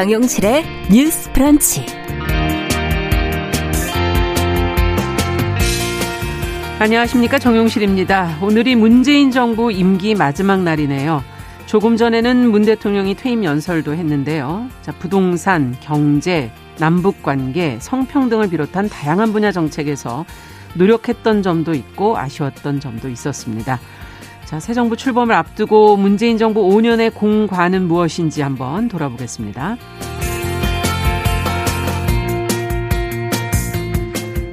정용실의 뉴스 프런치. 안녕하십니까. 정용실입니다. 오늘이 문재인 정부 임기 마지막 날이네요. 조금 전에는 문 대통령이 퇴임 연설도 했는데요. 자, 부동산, 경제, 남북 관계, 성평등을 비롯한 다양한 분야 정책에서 노력했던 점도 있고 아쉬웠던 점도 있었습니다. 자, 새 정부 출범을 앞두고 문재인 정부 5년의 공과는 무엇인지 한번 돌아보겠습니다.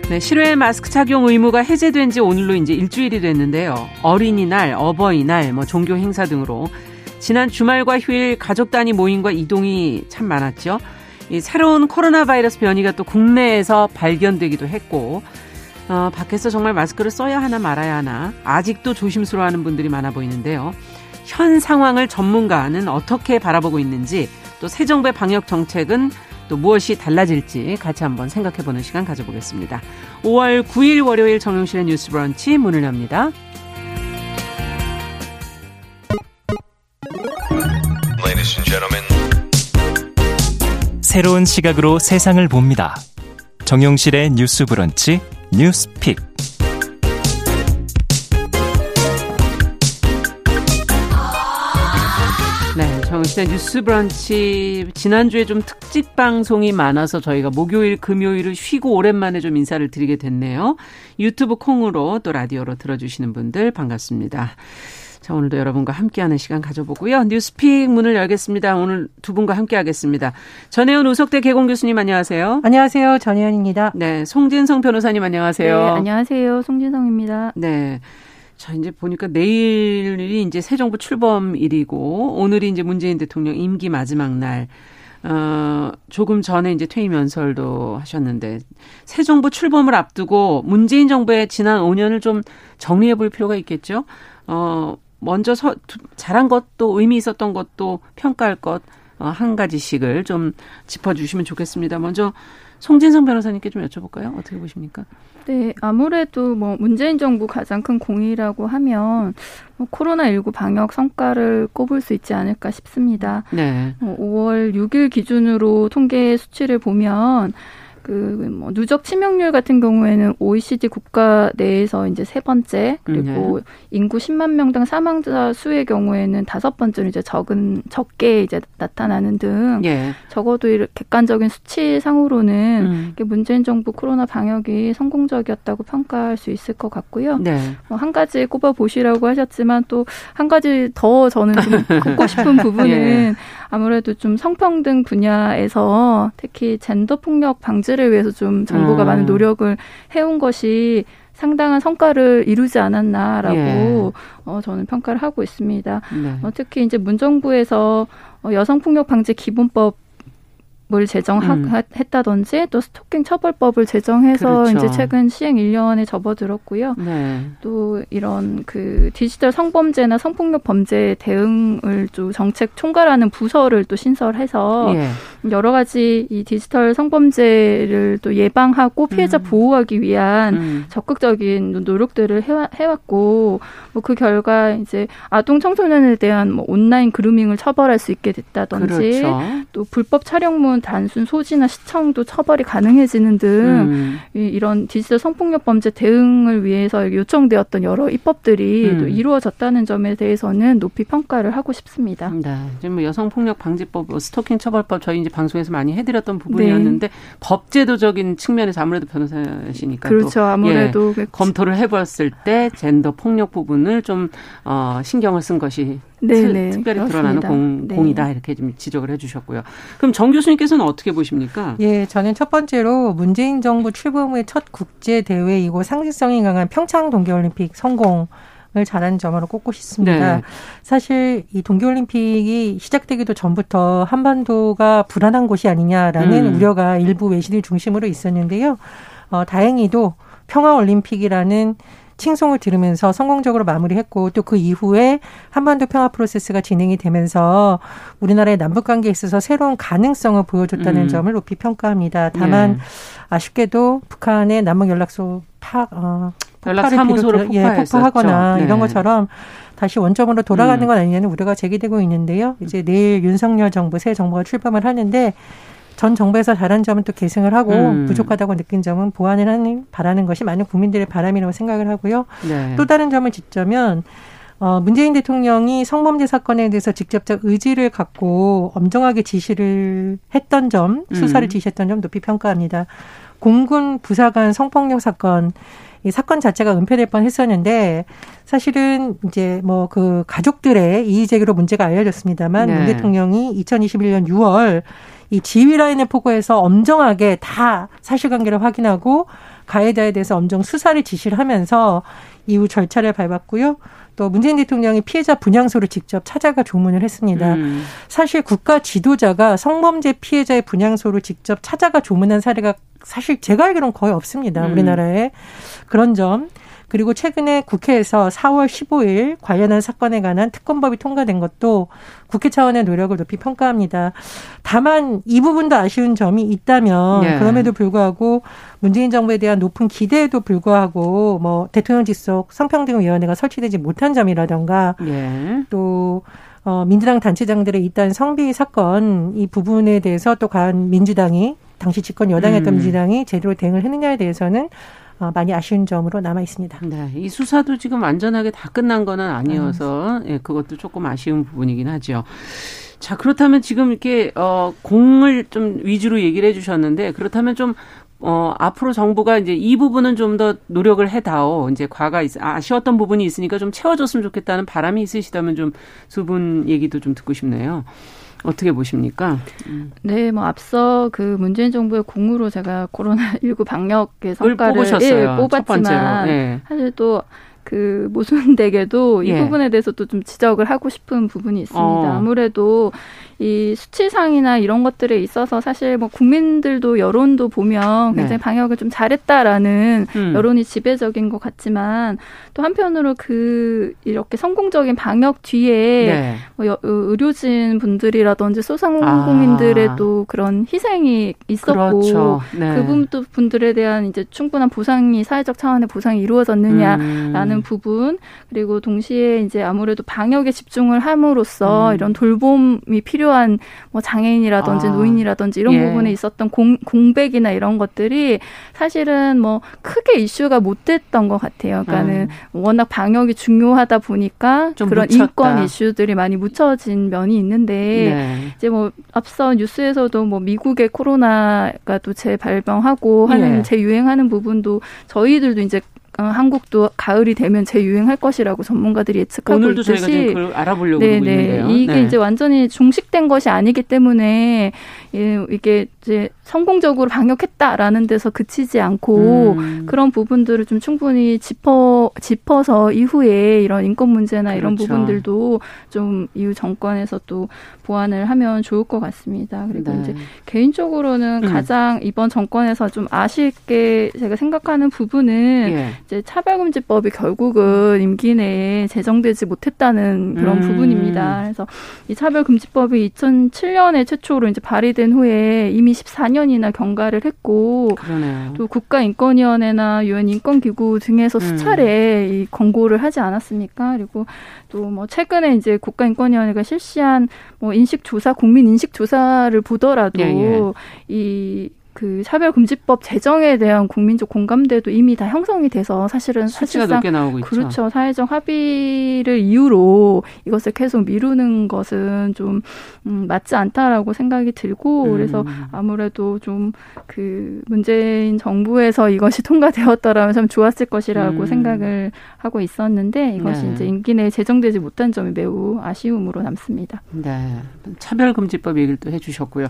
네, 실외 마스크 착용 의무가 해제된 지 오늘로 이제 일주일이 됐는데요. 어린이날, 어버이날, 뭐 종교 행사 등으로 지난 주말과 휴일 가족 단위 모임과 이동이 참 많았죠. 이 새로운 코로나 바이러스 변이가 또 국내에서 발견되기도 했고 어, 밖에서 정말 마스크를 써야 하나 말아야 하나 아직도 조심스러워하는 분들이 많아 보이는데요. 현 상황을 전문가는 어떻게 바라보고 있는지 또 새 정부의 방역 정책은 또 무엇이 달라질지 같이 한번 생각해보는 시간 가져보겠습니다. 5월 9일 월요일 정용실의 뉴스 브런치 문을 엽니다. 새로운 시각으로 세상을 봅니다. 정용실의 뉴스 브런치 뉴스픽. 네, 정신의 뉴스 브런치 지난주에 좀 특집 방송이 많아서 저희가 목요일, 금요일을 쉬고 오랜만에 좀 인사를 드리게 됐네요. 유튜브 콩으로 또 라디오로 들어주시는 분들 반갑습니다. 자, 오늘도 여러분과 함께하는 시간 가져보고요. 뉴스픽 문을 열겠습니다. 오늘 두 분과 함께하겠습니다. 전혜연 우석대 개공 교수님 안녕하세요. 안녕하세요. 전혜연입니다. 네, 송진성 변호사님 안녕하세요. 네, 안녕하세요. 송진성입니다. 네. 자, 이제 보니까 내일이 이제 새 정부 출범일이고, 오늘이 이제 문재인 대통령 임기 마지막 날, 어, 조금 전에 이제 퇴임 연설도 하셨는데, 새 정부 출범을 앞두고 문재인 정부의 지난 5년을 좀 정리해 볼 필요가 있겠죠? 어, 먼저 서, 잘한 것도 의미 있었던 것도 평가할 것, 어, 한 가지씩을 좀 짚어주시면 좋겠습니다. 먼저 송진성 변호사님께 좀 여쭤볼까요? 어떻게 보십니까? 네, 아무래도 뭐 문재인 정부 가장 큰 공이라고 하면 뭐 코로나19 방역 성과를 꼽을 수 있지 않을까 싶습니다. 네. 어, 5월 6일 기준으로 통계 수치를 보면 그뭐 누적 치명률 같은 경우에는 OECD 국가 내에서 이제 세 번째 그리고 네. 인구 10만 명당 사망자 수의 경우에는 다섯 번째로 이제 적은 적게 이제 나타나는 등 예. 적어도 이렇게 객관적인 수치상으로는 음. 문재인 정부 코로나 방역이 성공적이었다고 평가할 수 있을 것 같고요. 네. 뭐한 가지 꼽아 보시라고 하셨지만 또 한 가지 더 저는 좀 꼽고 싶은 부분은 예. 아무래도 좀 성평등 분야에서 특히 젠더 폭력 방지 를 위해서 좀 정부가 음. 많은 노력을 해온 것이 상당한 성과를 이루지 않았나라고 예. 어, 저는 평가를 하고 있습니다. 네. 어, 특히 이제 문정부에서 어, 여성폭력 방지 기본법 을 제정했다든지 음. 또 스토킹 처벌법을 제정해서 그렇죠. 이제 최근 시행 1년에 접어들었고요. 네. 또 이런 그 디지털 성범죄나 성폭력 범죄 대응을 좀 정책 총괄하는 부서를 또 신설해서 예. 여러 가지 이 디지털 성범죄를 또 예방하고 피해자 음. 보호하기 위한 음. 적극적인 노력들을 해왔고 뭐 그 결과 이제 아동 청소년에 대한 뭐 온라인 그루밍을 처벌할 수 있게 됐다든지 그렇죠. 또 불법 촬영문 단순 소지나 시청도 처벌이 가능해지는 등 음. 이런 디지털 성폭력 범죄 대응을 위해서 요청되었던 여러 입법들이 음. 또 이루어졌다는 점에 대해서는 높이 평가를 하고 싶습니다. 네. 지금 뭐 여성폭력 방지법, 뭐 스토킹 처벌법 저희 이제 방송에서 많이 해드렸던 부분이었는데 네. 법제도적인 측면에서 아무래도 변호사시니까 그렇죠. 아무래도 예, 검토를 해봤을 때 젠더 폭력 부분을 좀 어, 신경을 쓴 것이 네네, 특별히 그렇습니다. 드러나는 공, 네. 공이다 이렇게 좀 지적을 해주셨고요. 그럼 정 교수님께서는 어떻게 보십니까? 예, 저는 첫 번째로 문재인 정부 출범 후의 첫 국제 대회이고 상징성이 강한 평창 동계올림픽 성공. 을 잘한 점으로 꼽고 싶습니다. 네. 사실 이 동계올림픽이 시작되기도 전부터 한반도가 불안한 곳이 아니냐라는 음. 우려가 일부 외신을 중심으로 있었는데요. 어, 다행히도 평화올림픽이라는 칭송을 들으면서 성공적으로 마무리했고 또 그 이후에 한반도 평화 프로세스가 진행이 되면서 우리나라의 남북 관계에 있어서 새로운 가능성을 보여줬다는 음. 점을 높이 평가합니다. 다만 네. 아쉽게도 북한의 남북 연락소 파 어, 폭파를 비롯해 예, 폭파하거나 네. 이런 것처럼 다시 원점으로 돌아가는 음. 건 아니냐는 우려가 제기되고 있는데요. 이제 내일 윤석열 정부 새 정부가 출범을 하는데 전 정부에서 잘한 점은 또 계승을 하고 음. 부족하다고 느낀 점은 보완을 하는 바라는 것이 많은 국민들의 바람이라고 생각을 하고요. 네. 또 다른 점을 짚자면 어, 문재인 대통령이 성범죄 사건에 대해서 직접적 의지를 갖고 엄정하게 지시를 했던 점, 수사를 음. 지시했던 점 높이 평가합니다. 공군 부사관 성폭력 사건 이 사건 자체가 은폐될 뻔 했었는데 사실은 이제 뭐 그 가족들의 이의 제기로 문제가 알려졌습니다만 네. 문 대통령이 2021년 6월 이 지휘 라인을 포고해서 엄정하게 다 사실관계를 확인하고 가해자에 대해서 엄정 수사를 지시를 하면서 이후 절차를 밟았고요. 또 문재인 대통령이 피해자 분향소를 직접 찾아가 조문을 했습니다. 음. 사실 국가 지도자가 성범죄 피해자의 분향소를 직접 찾아가 조문한 사례가 사실 제가 알기로는 거의 없습니다. 음. 우리나라에. 그런 점. 그리고 최근에 국회에서 4월 15일 관련한 사건에 관한 특검법이 통과된 것도 국회 차원의 노력을 높이 평가합니다. 다만 이 부분도 아쉬운 점이 있다면 네. 그럼에도 불구하고 문재인 정부에 대한 높은 기대에도 불구하고 뭐 대통령 직속 성평등위원회가 설치되지 못한 점이라던가 네. 또 어, 민주당 단체장들의 이딴 성비 사건 이 부분에 대해서 또 과연 민주당이 당시 집권 여당이었던 음. 민주당이 제대로 대응을 했느냐에 대해서는 어, 많이 아쉬운 점으로 남아 있습니다. 네, 이 수사도 지금 완전하게 다 끝난 거는 아니어서 예, 그것도 조금 아쉬운 부분이긴 하죠. 자, 그렇다면 지금 이렇게 어 공을 좀 위주로 얘기를 해 주셨는데 그렇다면 좀 어, 앞으로 정부가 이제 이 부분은 좀 더 노력을 해다오. 이제 과가 있, 아쉬웠던 부분이 있으니까 좀 채워줬으면 좋겠다는 바람이 있으시다면 좀 두 분 얘기도 좀 듣고 싶네요. 어떻게 보십니까? 음. 네, 뭐 앞서 그 문재인 정부의 공으로 제가 코로나 19 방역의 성과를 예, 뽑았지만 네. 사실 또 그 모순되게도 이 예. 부분에 대해서 또좀 지적을 하고 싶은 부분이 있습니다. 어. 아무래도 이 수치상이나 이런 것들에 있어서 사실 뭐 국민들도 여론도 보면 네. 굉장히 네. 방역을 좀 잘했다라는 음. 여론이 지배적인 것 같지만 또 한편으로 그 이렇게 성공적인 방역 뒤에 네. 뭐 의료진 분들이라든지 소상공인들의 아. 또 그런 희생이 있었고 그렇죠. 네. 그 분들에 대한 이제 충분한 보상이 사회적 차원의 보상이 이루어졌느냐라는 음. 부분 그리고 동시에 이제 아무래도 방역에 집중을 함으로써 음. 이런 돌봄이 필요 필요한 뭐 장애인이라든지 아. 노인이라든지 이런 예. 부분에 있었던 공, 공백이나 이런 것들이 사실은 뭐 크게 이슈가 못 됐던 것 같아요. 그러니까는 음. 워낙 방역이 중요하다 보니까 그런 묻혔다. 인권 이슈들이 많이 묻혀진 면이 있는데 네. 이제 뭐 앞서 뉴스에서도 뭐 미국의 코로나가 또 재발병하고 하는 예. 재유행하는 부분도 저희들도 이제 어, 한국도 가을이 되면 재유행할 것이라고 전문가들이 예측하고 오늘도 있듯이 저희가 그걸 알아보려고 네네. 있는데요. 이게 네. 이제 완전히 종식된 것이 아니기 때문에 예, 이게 이제 성공적으로 방역했다라는 데서 그치지 않고 음. 그런 부분들을 좀 충분히 짚어 짚어서 이후에 이런 인권 문제나 그렇죠. 이런 부분들도 좀 이후 정권에서 또 보완을 하면 좋을 것 같습니다. 그리고 네. 이제 개인적으로는 음. 가장 이번 정권에서 좀 아쉽게 제가 생각하는 부분은 예. 이제 차별금지법이 결국은 임기 내에 제정되지 못했다는 그런 음. 부분입니다. 그래서 이 차별금지법이 2007년에 최초로 이제 발의된 후에 이미 14년 이나 경과를 했고 그러네요. 또 국가인권위원회나 유엔 인권기구 등에서 음. 수차례 음. 이 권고를 하지 않았습니까? 그리고 또 뭐 최근에 이제 국가인권위원회가 실시한 뭐 인식조사, 국민 인식조사를 보더라도 예, 예. 이 그 차별금지법 제정에 대한 국민적 공감대도 이미 다 형성이 돼서 사실은 사실상 나오고 있죠. 그렇죠. 사회적 합의를 이유로 이것을 계속 미루는 것은 좀 음, 맞지 않다라고 생각이 들고 음. 그래서 아무래도 좀 그 문재인 정부에서 이것이 통과되었더라면 참 좋았을 것이라고 음. 생각을 하고 있었는데 이것이 네. 이제 임기 내에 제정되지 못한 점이 매우 아쉬움으로 남습니다. 네. 차별금지법 얘기를 또 해주셨고요.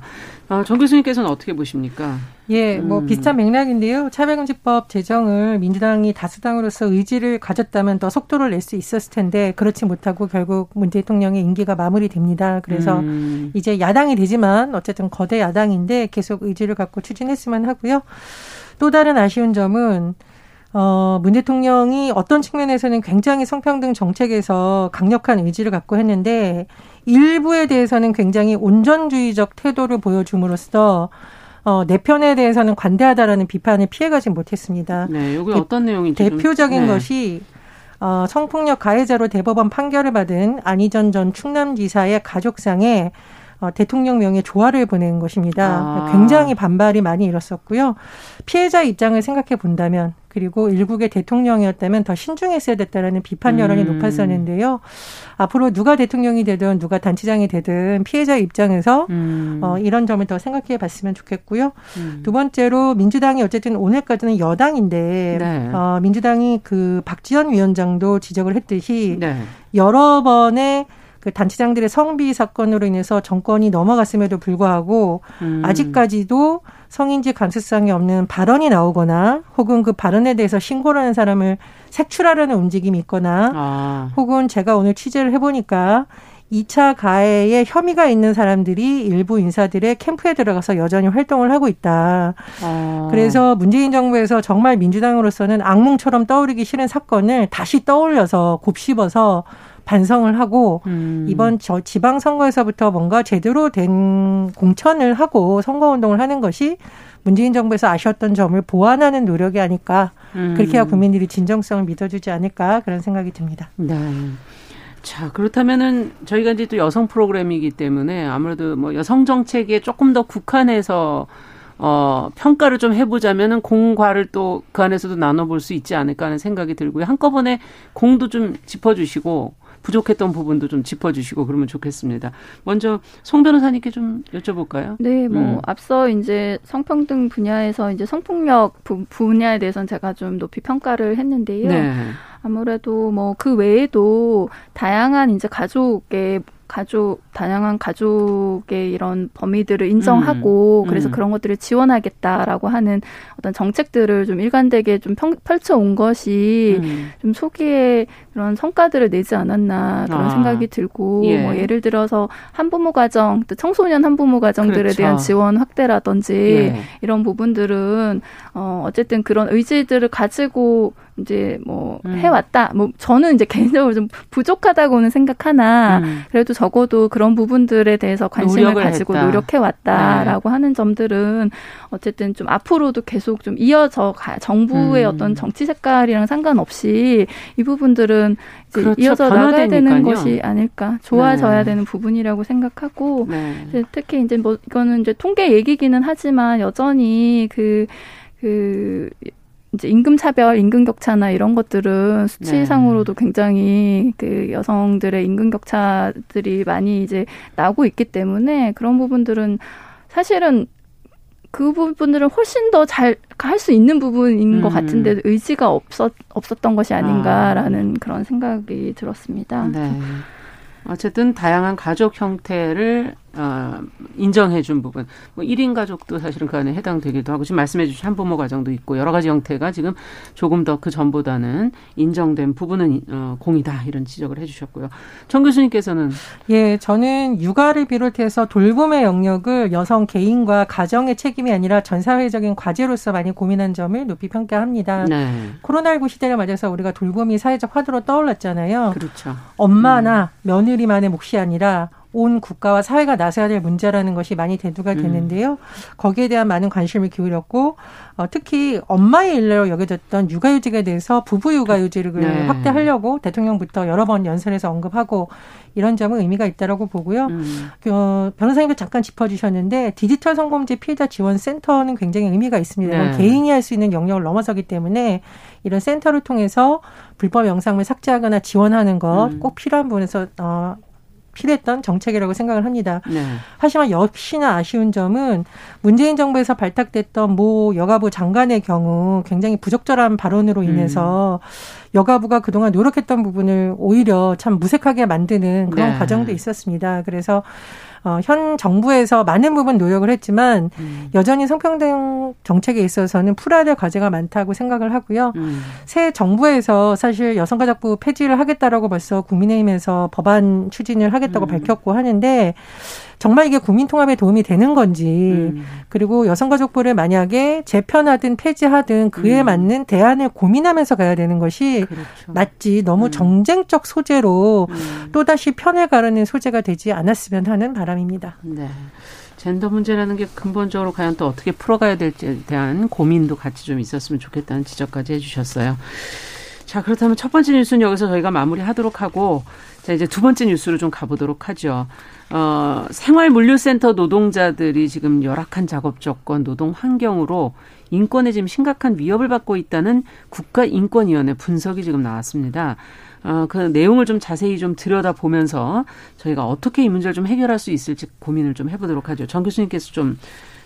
어, 정 교수님께서는 어떻게 보십니까? 예, 뭐 음. 비슷한 맥락인데요. 차별금지법 제정을 민주당이 다수당으로서 의지를 가졌다면 더 속도를 낼 수 있었을 텐데 그렇지 못하고 결국 문 대통령의 임기가 마무리됩니다. 그래서 음. 이제 야당이 되지만 어쨌든 거대 야당인데 계속 의지를 갖고 추진했으면 하고요. 또 다른 아쉬운 점은 어, 문 대통령이 어떤 측면에서는 굉장히 성평등 정책에서 강력한 의지를 갖고 했는데 일부에 대해서는 굉장히 온전주의적 태도를 보여줌으로써 어, 내 편에 대해서는 관대하다라는 비판을 피해가지 못했습니다. 네, 여기 어떤 내용인지 대표적인 좀, 네. 것이 어, 성폭력 가해자로 대법원 판결을 받은 안희전 전 충남지사의 가족상에 어, 대통령 명의 조화를 보낸 것입니다. 아. 굉장히 반발이 많이 일었었고요. 피해자 입장을 생각해 본다면 그리고 일국의 대통령이었다면 더 신중했어야 됐다라는 비판 여론이 음. 높았었는데요. 앞으로 누가 대통령이 되든 누가 단체장이 되든 피해자 입장에서 음. 어, 이런 점을 더 생각해 봤으면 좋겠고요. 음. 두 번째로 민주당이 어쨌든 오늘까지는 여당인데 네. 어, 민주당이 그 박지원 위원장도 지적을 했듯이 네. 여러 번의 그 단체장들의 성비 사건으로 인해서 정권이 넘어갔음에도 불구하고 음. 아직까지도 성인지 감수성이 없는 발언이 나오거나 혹은 그 발언에 대해서 신고를 하는 사람을 색출하려는 움직임이 있거나 아. 혹은 제가 오늘 취재를 해보니까 2차 가해에 혐의가 있는 사람들이 일부 인사들의 캠프에 들어가서 여전히 활동을 하고 있다. 아. 그래서 문재인 정부에서 정말 민주당으로서는 악몽처럼 떠오르기 싫은 사건을 다시 떠올려서 곱씹어서 반성을 하고 음. 이번 저 지방 선거에서부터 뭔가 제대로 된 공천을 하고 선거 운동을 하는 것이 문재인 정부에서 아쉬웠던 점을 보완하는 노력이 아닐까. 음. 그렇게 해야 국민들이 진정성을 믿어주지 않을까 그런 생각이 듭니다. 네. 자, 그렇다면은 저희가 이제 또 여성 프로그램이기 때문에 아무래도 뭐 여성 정책에 조금 더 국한해서 어, 평가를 좀 해보자면은 공과를 또 그 안에서도 나눠볼 수 있지 않을까 하는 생각이 들고요. 한꺼번에 공도 좀 짚어주시고 부족했던 부분도 좀 짚어주시고 그러면 좋겠습니다. 먼저 송 변호사님께 좀 여쭤볼까요? 네, 뭐 음. 앞서 이제 성평등 분야에서 이제 성폭력 부, 분야에 대해서는 제가 좀 높이 평가를 했는데요. 네. 아무래도 뭐 그 외에도 다양한 이제 가족의 가족 다양한 가족의 이런 범위들을 인정하고 음, 그래서 음. 그런 것들을 지원하겠다라고 하는 어떤 정책들을 좀 일관되게 좀 펼, 쳐 온 것이 음. 좀 초기에 그런 성과들을 내지 않았나 그런 아, 생각이 들고 예. 뭐 예를 들어서 한부모 가정 또 청소년 한부모 가정들에 그렇죠. 대한 지원 확대라든지 예. 이런 부분들은 어 어쨌든 그런 의지들을 가지고 이제 뭐 음. 해왔다. 뭐 저는 이제 개인적으로 좀 부족하다고는 생각하나 음. 그래도 적어도 그런 부분들에 대해서 관심을 가지고 했다. 노력해왔다라고 네. 하는 점들은 어쨌든 좀 앞으로도 계속 좀 이어져 가 정부의 음. 어떤 정치 색깔이랑 상관없이 이 부분들은 이제 그렇죠. 이어져 나가야 되는 것이 아닐까 좋아져야 네. 되는 부분이라고 생각하고 네. 이제 특히 이제 뭐 이거는 이제 통계 얘기기는 하지만 여전히 그그 그 이제 임금 차별, 임금 격차나 이런 것들은 수치상으로도 네. 굉장히 그 여성들의 임금 격차들이 많이 이제 나오고 있기 때문에 그런 부분들은 사실은 그 부분들은 훨씬 더 잘 할 수 있는 부분인 음. 것 같은데 의지가 없었 없었던 것이 아닌가라는 아. 그런 생각이 들었습니다. 네. 어쨌든 다양한 가족 형태를 어, 인정해 준 부분. 뭐 1인 가족도 사실은 그 안에 해당되기도 하고 지금 말씀해 주신 한부모 가정도 있고 여러 가지 형태가 지금 조금 더 그 전보다는 인정된 부분은 어, 공이다 이런 지적을 해 주셨고요. 정 교수님께서는 예, 저는 육아를 비롯해서 돌봄의 영역을 여성 개인과 가정의 책임이 아니라 전 사회적인 과제로서 많이 고민한 점을 높이 평가합니다. 네. 코로나19 시대를 맞아서 우리가 돌봄이 사회적 화두로 떠올랐잖아요. 그렇죠. 엄마나 음. 며느리만의 몫이 아니라 온 국가와 사회가 나서야 될 문제라는 것이 많이 대두가 음. 됐는데요. 음. 거기에 대한 많은 관심을 기울였고 어, 특히 엄마의 일로 여겨졌던 육아휴직에 대해서 부부 육아휴직을 네. 확대하려고 대통령부터 여러 번 연설에서 언급하고 이런 점은 의미가 있다라고 보고요. 음. 어, 변호사님도 잠깐 짚어주셨는데 디지털 성범죄 피해자 지원 센터는 굉장히 의미가 있습니다. 네. 개인이 할 수 있는 영역을 넘어서기 때문에 이런 센터를 통해서 불법 영상을 삭제하거나 지원하는 것꼭 음. 필요한 부분에서 어, 필요했던 정책이라고 생각을 합니다. 네. 하지만 역시나 아쉬운 점은 문재인 정부에서 발탁됐던 모 여가부 장관의 경우 굉장히 부적절한 발언으로 인해서 음. 여가부가 그동안 노력했던 부분을 오히려 참 무색하게 만드는 그런 네. 과정도 있었습니다. 그래서 어, 현 정부에서 많은 부분 노력을 했지만 음. 여전히 성평등 정책에 있어서는 풀어야 될 과제가 많다고 생각을 하고요. 음. 새 정부에서 사실 여성가족부 폐지를 하겠다라고 벌써 국민의힘에서 법안 추진을 하겠다고 음. 밝혔고 하는데 정말 이게 국민 통합에 도움이 되는 건지 음. 그리고 여성가족부를 만약에 재편하든 폐지하든 그에 음. 맞는 대안을 고민하면서 가야 되는 것이 그렇죠. 맞지 너무 음. 정쟁적 소재로 음. 또다시 편을 가르는 소재가 되지 않았으면 하는 바람 입니다. 네. 젠더 문제라는 게 근본적으로 과연 또 어떻게 풀어가야 될지에 대한 고민도 같이 좀 있었으면 좋겠다는 지적까지 해주셨어요. 자, 그렇다면 첫 번째 뉴스는 여기서 저희가 마무리 하도록 하고, 자, 이제 두 번째 뉴스로 좀 가보도록 하죠. 어, 생활물류센터 노동자들이 지금 열악한 작업 조건, 노동 환경으로 인권에 지금 심각한 위협을 받고 있다는 국가인권위원회 분석이 지금 나왔습니다. 어, 그 내용을 좀 자세히 좀 들여다보면서 저희가 어떻게 이 문제를 좀 해결할 수 있을지 고민을 좀 해보도록 하죠. 정 교수님께서 좀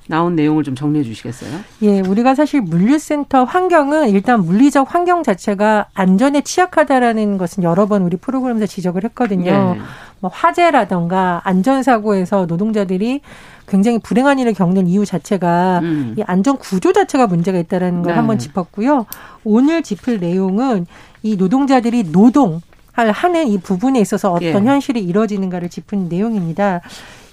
나온 내용을 좀 정리해 주시겠어요? 예, 우리가 사실 물류센터 환경은 일단 물리적 환경 자체가 안전에 취약하다라는 것은 여러 번 우리 프로그램에서 지적을 했거든요. 예. 뭐 화재라던가 안전사고에서 노동자들이 굉장히 불행한 일을 겪는 이유 자체가 음. 이 안전 구조 자체가 문제가 있다라는 걸 네. 한번 짚었고요. 오늘 짚을 내용은 이 노동자들이 노동 하는 이 부분에 있어서 어떤 예. 현실이 이루어지는가를 짚은 내용입니다.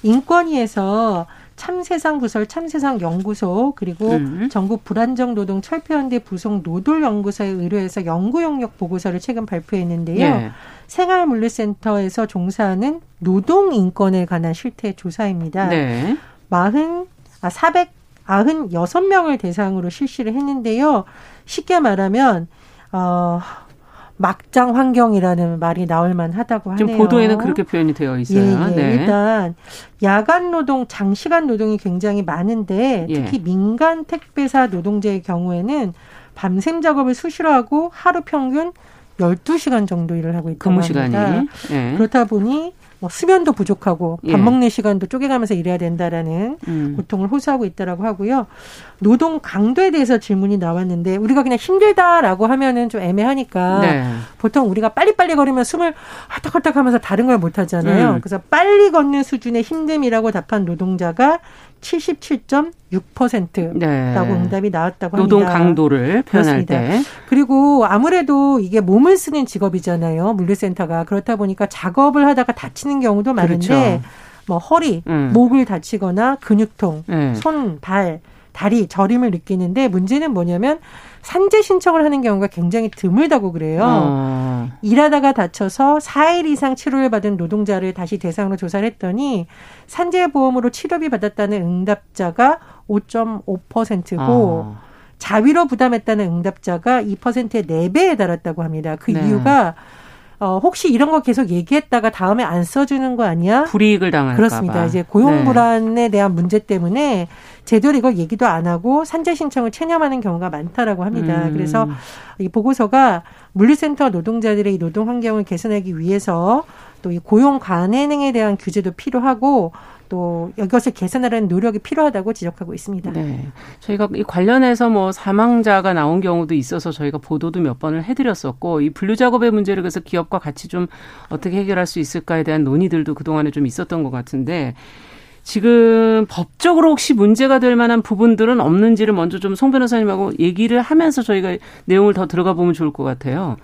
인권위에서 참세상 부설 참세상 연구소 그리고 음. 전국 불안정 노동 철폐연대 부속 노돌 연구소에 의뢰해서 연구 용역 보고서를 최근 발표했는데요. 예. 생활물류센터에서 종사하는 노동 인권에 관한 실태 조사입니다. 네. 40, 아, 496명을 대상으로 실시를 했는데요. 쉽게 말하면, 어, 막장 환경이라는 말이 나올 만하다고 하네요. 지금 보도에는 그렇게 표현이 되어 있어요. 예, 예. 네. 일단 야간 노동, 장시간 노동이 굉장히 많은데 예. 특히 예. 민간 택배사 노동자의 경우에는 밤샘 작업을 수시로 하고 하루 평균 12시간 정도 일을 하고 있다고 근무 시간이. 합니다. 예. 그렇다 보니 뭐 수면도 부족하고 밥 예. 먹는 시간도 쪼개가면서 일해야 된다라는 음. 고통을 호소하고 있다라고 하고요. 노동 강도에 대해서 질문이 나왔는데 우리가 그냥 힘들다라고 하면은 좀 애매하니까 네. 보통 우리가 빨리빨리 걸으면 숨을 헐떡헐떡 하면서 다른 걸 못 하잖아요. 음. 그래서 빨리 걷는 수준의 힘듦이라고 답한 노동자가 77.6%라고 네. 응답이 나왔다고 합니다. 노동 강도를 표현할 그렇습니다. 때. 그리고 아무래도 이게 몸을 쓰는 직업이잖아요. 물류센터가. 그렇다 보니까 작업을 하다가 다치는 경우도 많은데 그렇죠. 뭐 허리, 음. 목을 다치거나 근육통, 음. 손, 발, 다리 저림을 느끼는데 문제는 뭐냐면 산재 신청을 하는 경우가 굉장히 드물다고 그래요. 어. 일하다가 다쳐서 4일 이상 치료를 받은 노동자를 다시 대상으로 조사를 했더니 산재보험으로 치료비 받았다는 응답자가 5.5%고 어. 자위로 부담했다는 응답자가 2%의 4배에 달했다고 합니다. 그 네. 이유가 어, 혹시 이런 거 계속 얘기했다가 다음에 안 써주는 거 아니야? 불이익을 당할까 그렇습니다. 이제 고용 불안에 네. 대한 문제 때문에 제대로 이걸 얘기도 안 하고 산재 신청을 체념하는 경우가 많다라고 합니다. 음. 그래서 이 보고서가 물류센터 노동자들의 이 노동 환경을 개선하기 위해서 또 이 고용 관행에 대한 규제도 필요하고 또 이것을 개선하려는 노력이 필요하다고 지적하고 있습니다. 네. 저희가 이 관련해서 뭐 사망자가 나온 경우도 있어서 저희가 보도도 몇 번을 해드렸었고 이 분류 작업의 문제를 그래서 기업과 같이 좀 어떻게 해결할 수 있을까에 대한 논의들도 그동안에 좀 있었던 것 같은데 지금 법적으로 혹시 문제가 될 만한 부분들은 없는지를 먼저 좀 송 변호사님하고 얘기를 하면서 저희가 내용을 더 들어가 보면 좋을 것 같아요.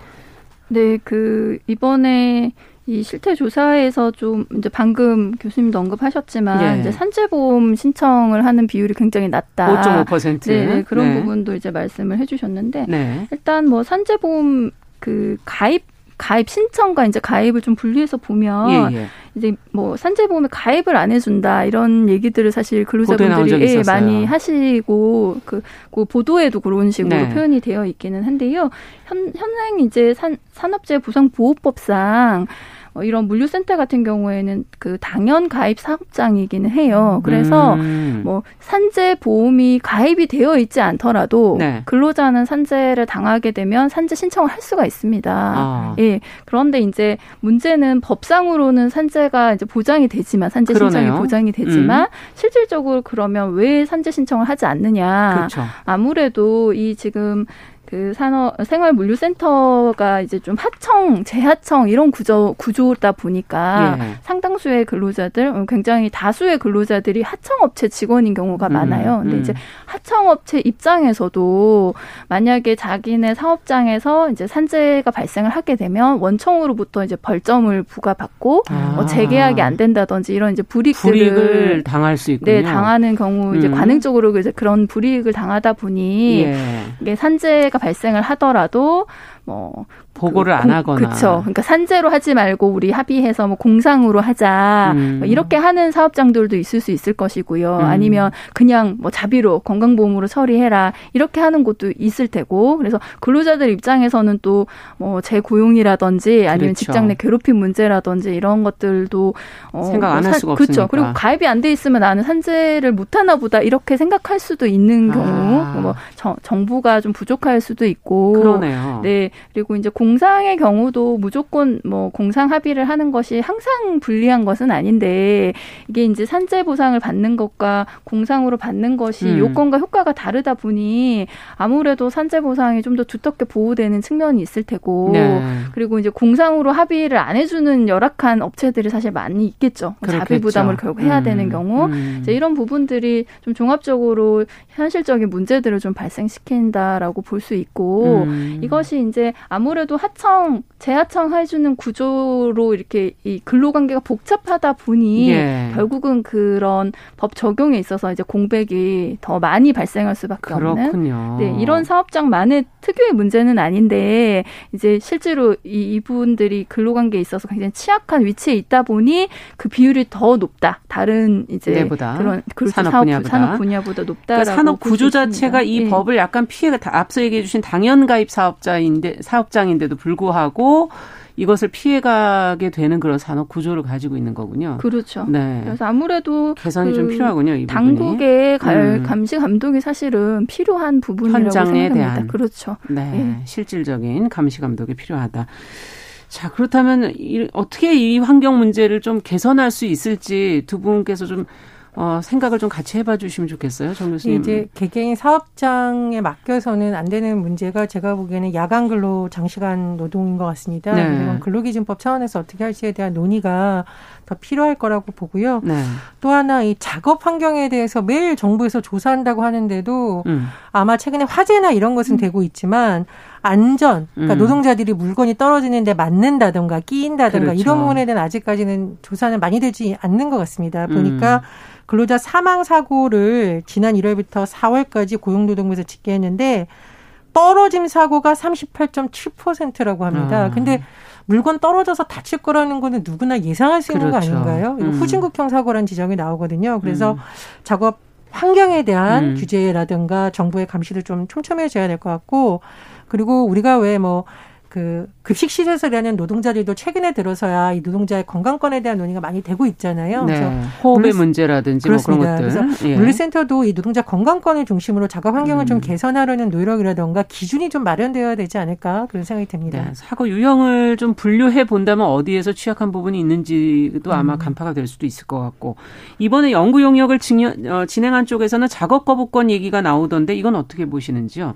네, 그 이번에 이 실태 조사에서 좀 이제 방금 교수님도 언급하셨지만 네. 이제 산재보험 신청을 하는 비율이 굉장히 낮다. 5.5%. 네, 네, 그런 네. 부분도 이제 말씀을 해주셨는데 네. 일단 뭐 산재보험 그 가입 가입 신청과 이제 가입을 좀 분리해서 보면 예, 예. 이제 뭐 산재보험에 가입을 안 해준다 이런 얘기들을 사실 근로자분들이 예, 많이 하시고 그, 그 보도에도 그런 식으로 네. 표현이 되어 있기는 한데요. 현 현행 이제 산 산업재해 보상보호법상 어, 이런 물류센터 같은 경우에는 그 당연 가입 사업장이기는 해요. 그래서 음. 뭐 산재 보험이 가입이 되어 있지 않더라도 네. 근로자는 산재를 당하게 되면 산재 신청을 할 수가 있습니다. 아. 예. 그런데 이제 문제는 법상으로는 산재가 이제 보장이 되지만 산재 그러네요. 신청이 보장이 되지만 음. 실질적으로 그러면 왜 산재 신청을 하지 않느냐? 그렇죠. 아무래도 이 지금 그 산업 생활 물류 센터가 이제 좀 하청, 재하청 이런 구조 구조다 보니까 예. 상당수의 근로자들, 어, 굉장히 다수의 근로자들이 하청 업체 직원인 경우가 음, 많아요. 근데 음. 이제 하청 업체 입장에서도 만약에 자기네 사업장에서 이제 산재가 발생을 하게 되면 원청으로부터 이제 벌점을 부과받고 아. 뭐 재계약이 안 된다든지 이런 이제 불이익들을 불이익을 당할 수 있군요. 네, 당하는 경우 이제 음. 관행적으로 이제 그런 불이익을 당하다 보니 예. 이게 산재 가 발생을 하더라도 뭐 보고를 그, 안 하거나 그렇죠. 그러니까 산재로 하지 말고 우리 합의해서 뭐 공상으로 하자 음. 뭐 이렇게 하는 사업장들도 있을 수 있을 것이고요. 음. 아니면 그냥 뭐 자비로 건강보험으로 처리해라 이렇게 하는 곳도 있을 테고 그래서 근로자들 입장에서는 또 뭐 재고용이라든지 아니면 그렇죠. 직장 내 괴롭힘 문제라든지 이런 것들도 어, 생각 안할 뭐 수가 없으니까 그렇죠. 그리고 가입이 안 돼 있으면 나는 산재를 못 하나 보다 이렇게 생각할 수도 있는 경우 아. 뭐 정, 정부가 좀 부족할 수도 있고 그러네요. 네 그리고 이제 공 상의 경우도 무조건 뭐 공상 합의를 하는 것이 항상 불리한 것은 아닌데 이게 이제 산재 보상을 받는 것과 공상으로 받는 것이 음. 요건과 효과가 다르다 보니 아무래도 산재 보상이 좀 더 두텁게 보호되는 측면이 있을 테고 네. 그리고 이제 공상으로 합의를 안 해주는 열악한 업체들이 사실 많이 있겠죠. 그렇겠죠. 자비 부담을 결국 해야 음. 되는 경우 음. 이제 이런 부분들이 좀 종합적으로 현실적인 문제들을 좀 발생시킨다라고 볼 수 있고 음. 이것이 이제 아무래도 하청 재하청 해주는 구조로 이렇게 이 근로관계가 복잡하다 보니 예. 결국은 그런 법 적용에 있어서 이제 공백이 더 많이 발생할 수밖에 그렇군요. 없는 네, 이런 사업장만의 특유의 문제는 아닌데 이제 실제로 이, 이분들이 근로관계에 있어서 굉장히 취약한 위치에 있다 보니 그 비율이 더 높다. 다른 이제 네보다. 그런 그렇죠. 산업 사업, 분야보다 산업 분야보다 높다. 그러니까 산업 구조 자체가 이 네. 법을 약간 피해가 앞서 얘기해 주신 당연 가입 사업자인데 사업장인데 도 불구하고 이것을 피해가게 되는 그런 산업 구조를 가지고 있는 거군요. 그렇죠. 네. 그래서 아무래도 개선이 그 좀 필요하군요. 이 당국의 음. 감시 감독이 사실은 필요한 부분이라고 현장에 생각합니다. 대한 그렇죠. 네, 네. 실질적인 감시 감독이 필요하다. 자, 그렇다면 이, 어떻게 이 환경 문제를 좀 개선할 수 있을지 두 분께서 좀 어, 생각을 좀 같이 해봐 주시면 좋겠어요, 정 교수님. 이제 개개인 사업장에 맡겨서는 안 되는 문제가 제가 보기에는 야간 근로 장시간 노동인 것 같습니다. 네. 근로기준법 차원에서 어떻게 할지에 대한 논의가 더 필요할 거라고 보고요. 네. 또 하나 이 작업 환경에 대해서 매일 정부에서 조사한다고 하는데도 음. 아마 최근에 화재나 이런 것은 음. 되고 있지만 안전, 그러니까 음. 노동자들이 물건이 떨어지는데 맞는다든가 끼인다든가 그렇죠. 이런 부분에 대한 아직까지는 조사는 많이 되지 않는 것 같습니다. 보니까 음. 근로자 사망 사고를 지난 1월부터 4월까지 고용노동부에서 집계했는데 떨어짐 사고가 38.7%라고 합니다. 아. 근데 물건 떨어져서 다칠 거라는 거는 누구나 예상할 수 있는 그렇죠. 거 아닌가요? 음. 후진국형 사고라는 지적이 나오거든요. 그래서 음. 작업 환경에 대한 음. 규제라든가 정부의 감시를 좀 촘촘해져야 될 것 같고 그리고 우리가 왜뭐 그 급식 시설에서 일하는 노동자들도 최근에 들어서야 이 노동자의 건강권에 대한 논의가 많이 되고 있잖아요. 네. 그래서 호흡의 물리, 문제라든지 뭐 그런 것들. 그래서 예. 물리센터도 이 노동자 건강권을 중심으로 작업 환경을 음. 좀 개선하려는 노력이라던가 기준이 좀 마련되어야 되지 않을까 그런 생각이 듭니다. 네. 사고 유형을 좀 분류해 본다면 어디에서 취약한 부분이 있는지도 아마 음. 간파가 될 수도 있을 것 같고 이번에 연구 용역을 어, 진행한 쪽에서는 작업 거부권 얘기가 나오던데 이건 어떻게 보시는지요?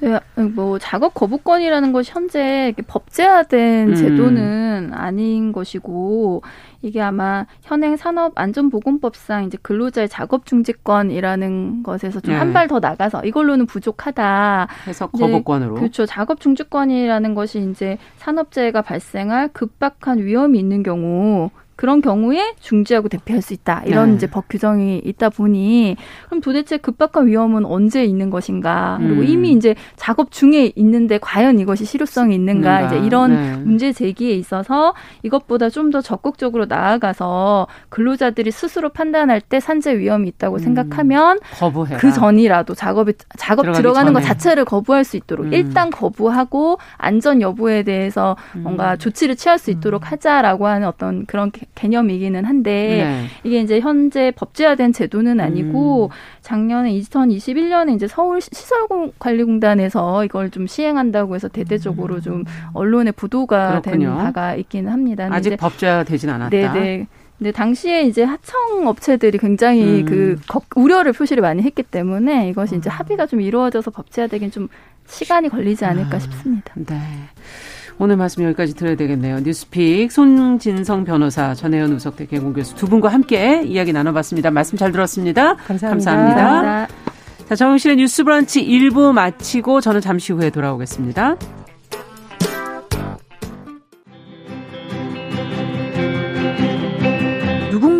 네, 뭐 작업 거부권이라는 것이 현재 법제화된 음. 제도는 아닌 것이고 이게 아마 현행 산업안전보건법상 이제 근로자의 작업 중지권이라는 것에서 좀 한 발더 네. 나가서 이걸로는 부족하다. 해서 거부권으로. 그렇죠. 작업 중지권이라는 것이 이제 산업재해가 발생할 급박한 위험이 있는 경우 그런 경우에 중지하고 대피할 수 있다. 이런 네. 이제 법 규정이 있다 보니 그럼 도대체 급박한 위험은 언제 있는 것인가? 그리고 음. 이미 이제 작업 중에 있는데 과연 이것이 실효성이 있는가? 이제 이런 네. 문제 제기에 있어서 이것보다 좀 더 적극적으로 나아가서 근로자들이 스스로 판단할 때 산재 위험이 있다고 음. 생각하면 거부해라. 그 전이라도 작업에 작업 들어가는 전에. 것 자체를 거부할 수 있도록 음. 일단 거부하고 안전 여부에 대해서 뭔가 음. 조치를 취할 수 있도록 음. 하자라고 하는 어떤 그런 개념이기는 한데 네. 이게 이제 현재 법제화된 제도는 아니고 음. 작년에 2021년에 이제 서울 시설관리공단에서 이걸 좀 시행한다고 해서 대대적으로 음. 좀 언론에 보도가 그렇군요. 된 바가 있기는 합니다. 아직 법제화되진 않았다. 네네. 근데 당시에 이제 하청 업체들이 굉장히 음. 그 우려를 표시를 많이 했기 때문에 이것이 이제 음. 합의가 좀 이루어져서 법제화되긴 좀 시간이 걸리지 않을까 아. 싶습니다. 네. 오늘 말씀 여기까지 들어야 되겠네요. 뉴스픽 손진성 변호사, 전혜연 우석대 개공 교수 두 분과 함께 이야기 나눠봤습니다. 말씀 잘 들었습니다. 감사합니다. 감사합니다. 감사합니다. 자, 정영실의 뉴스 브런치 1부 마치고 저는 잠시 후에 돌아오겠습니다.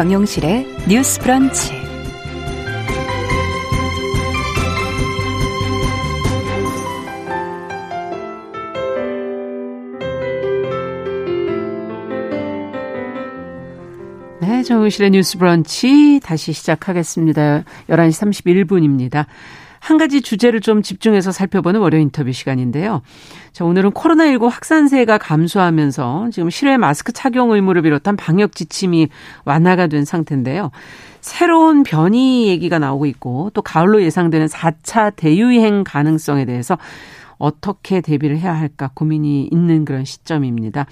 정용실의 뉴스 브런치. 네, 정용실의 뉴스 브런치 다시 시작하겠습니다. 11시 31분입니다. 한 가지 주제를 좀 집중해서 살펴보는 월요 인터뷰 시간인데요. 자, 오늘은 코로나19 확산세가 감소하면서 지금 실외 마스크 착용 의무를 비롯한 방역 지침이 완화가 된 상태인데요. 새로운 변이 얘기가 나오고 있고 또 가을로 예상되는 4차 대유행 가능성에 대해서 어떻게 대비를 해야 할까 고민이 있는 그런 시점입니다.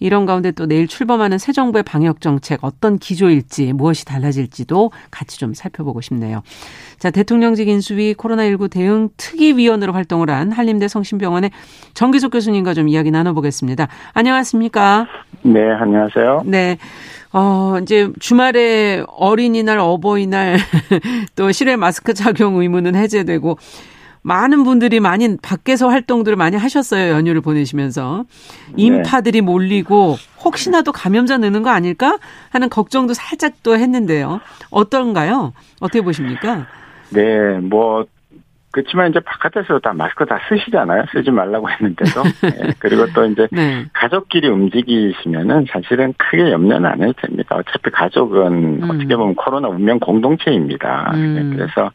이런 가운데 또 내일 출범하는 새 정부의 방역 정책 어떤 기조일지 무엇이 달라질지도 같이 좀 살펴보고 싶네요. 자, 대통령직 인수위 코로나19 대응 특위위원으로 활동을 한 한림대 성심병원의 정기석 교수님과 좀 이야기 나눠보겠습니다. 안녕하십니까? 네, 안녕하세요. 네. 어, 이제 주말에 어린이날, 어버이날 또 실외 마스크 착용 의무는 해제되고 많은 분들이 많이 밖에서 활동들을 많이 하셨어요. 연휴를 보내시면서. 인파들이 몰리고 혹시나도 감염자 느는 거 아닐까 하는 걱정도 살짝 또 했는데요. 어떤가요? 어떻게 보십니까? 네, 뭐 그렇지만 이제 바깥에서 다 마스크 다 쓰시잖아요. 쓰지 말라고 했는데도. 네. 그리고 또 이제 네. 가족끼리 움직이시면은 사실은 크게 염려는 안 해도 됩니다. 어차피 가족은 음. 어떻게 보면 코로나 운명 공동체입니다. 음. 네. 그래서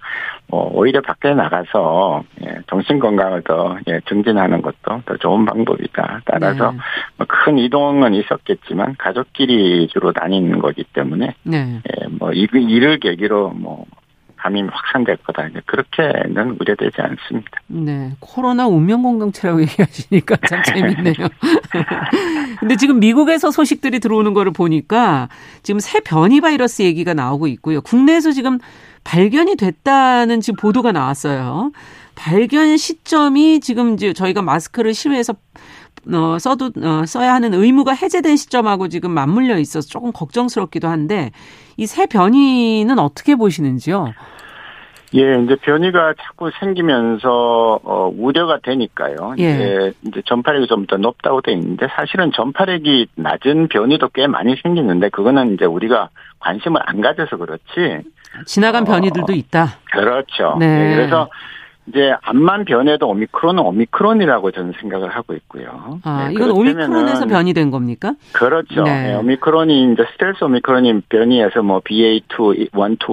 뭐 오히려 밖에 나가서 예, 정신 건강을 더 예, 증진하는 것도 더 좋은 방법이다. 따라서 네. 뭐큰 이동은 있었겠지만 가족끼리 주로 다니는 거기 때문에 네. 예, 뭐 이를 계기로 뭐 감염이 확산될 거다. 그렇게는 우려되지 않습니다. 네. 코로나 운명 공동체라고 얘기하시니까 참 재밌네요. 근데 지금 미국에서 소식들이 들어오는 거를 보니까 지금 새 변이 바이러스 얘기가 나오고 있고요. 국내에서 지금 발견이 됐다는 지금 보도가 나왔어요. 발견 시점이 지금 이제 저희가 마스크를 실외에서 어, 써도, 어, 써야 하는 의무가 해제된 시점하고 지금 맞물려 있어서 조금 걱정스럽기도 한데 이 새 변이는 어떻게 보시는지요? 예, 이제 변이가 자꾸 생기면서 어 우려가 되니까요. 예. 이제 이제 전파력이 좀 더 높다고 돼 있는데 사실은 전파력이 낮은 변이도 꽤 많이 생기는데 그거는 이제 우리가 관심을 안 가져서 그렇지. 지나간 어, 변이들도 있다. 그렇죠. 네. 네. 그래서 이제 암만 변해도 오미크론은 오미크론이라고 저는 생각을 하고 있고요. 아, 네, 이건 오미크론에서 변이 된 겁니까? 그렇죠. 네. 네, 오미크론이 이제 스텔스 오미크론이 변이해서 뭐 BA2, 1, 2,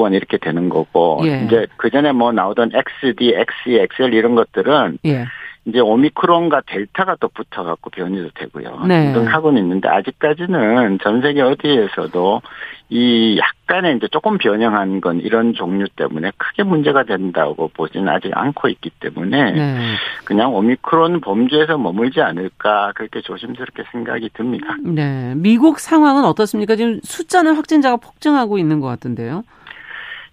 1 이렇게 되는 거고, 예. 이제 그 전에 뭐 나오던 XD, XE, XL 이런 것들은 예. 이제 오미크론과 델타가 또 붙어갖고 변이도 되고요. 네. 등등 하고는 있는데 아직까지는 전 세계 어디에서도 이 약간의 이제 조금 변형한 건 이런 종류 때문에 크게 문제가 된다고 보지는 아직 않고 있기 때문에 네. 그냥 오미크론 범주에서 머물지 않을까 그렇게 조심스럽게 생각이 듭니다. 네. 미국 상황은 어떻습니까? 지금 숫자는 확진자가 폭증하고 있는 것 같은데요.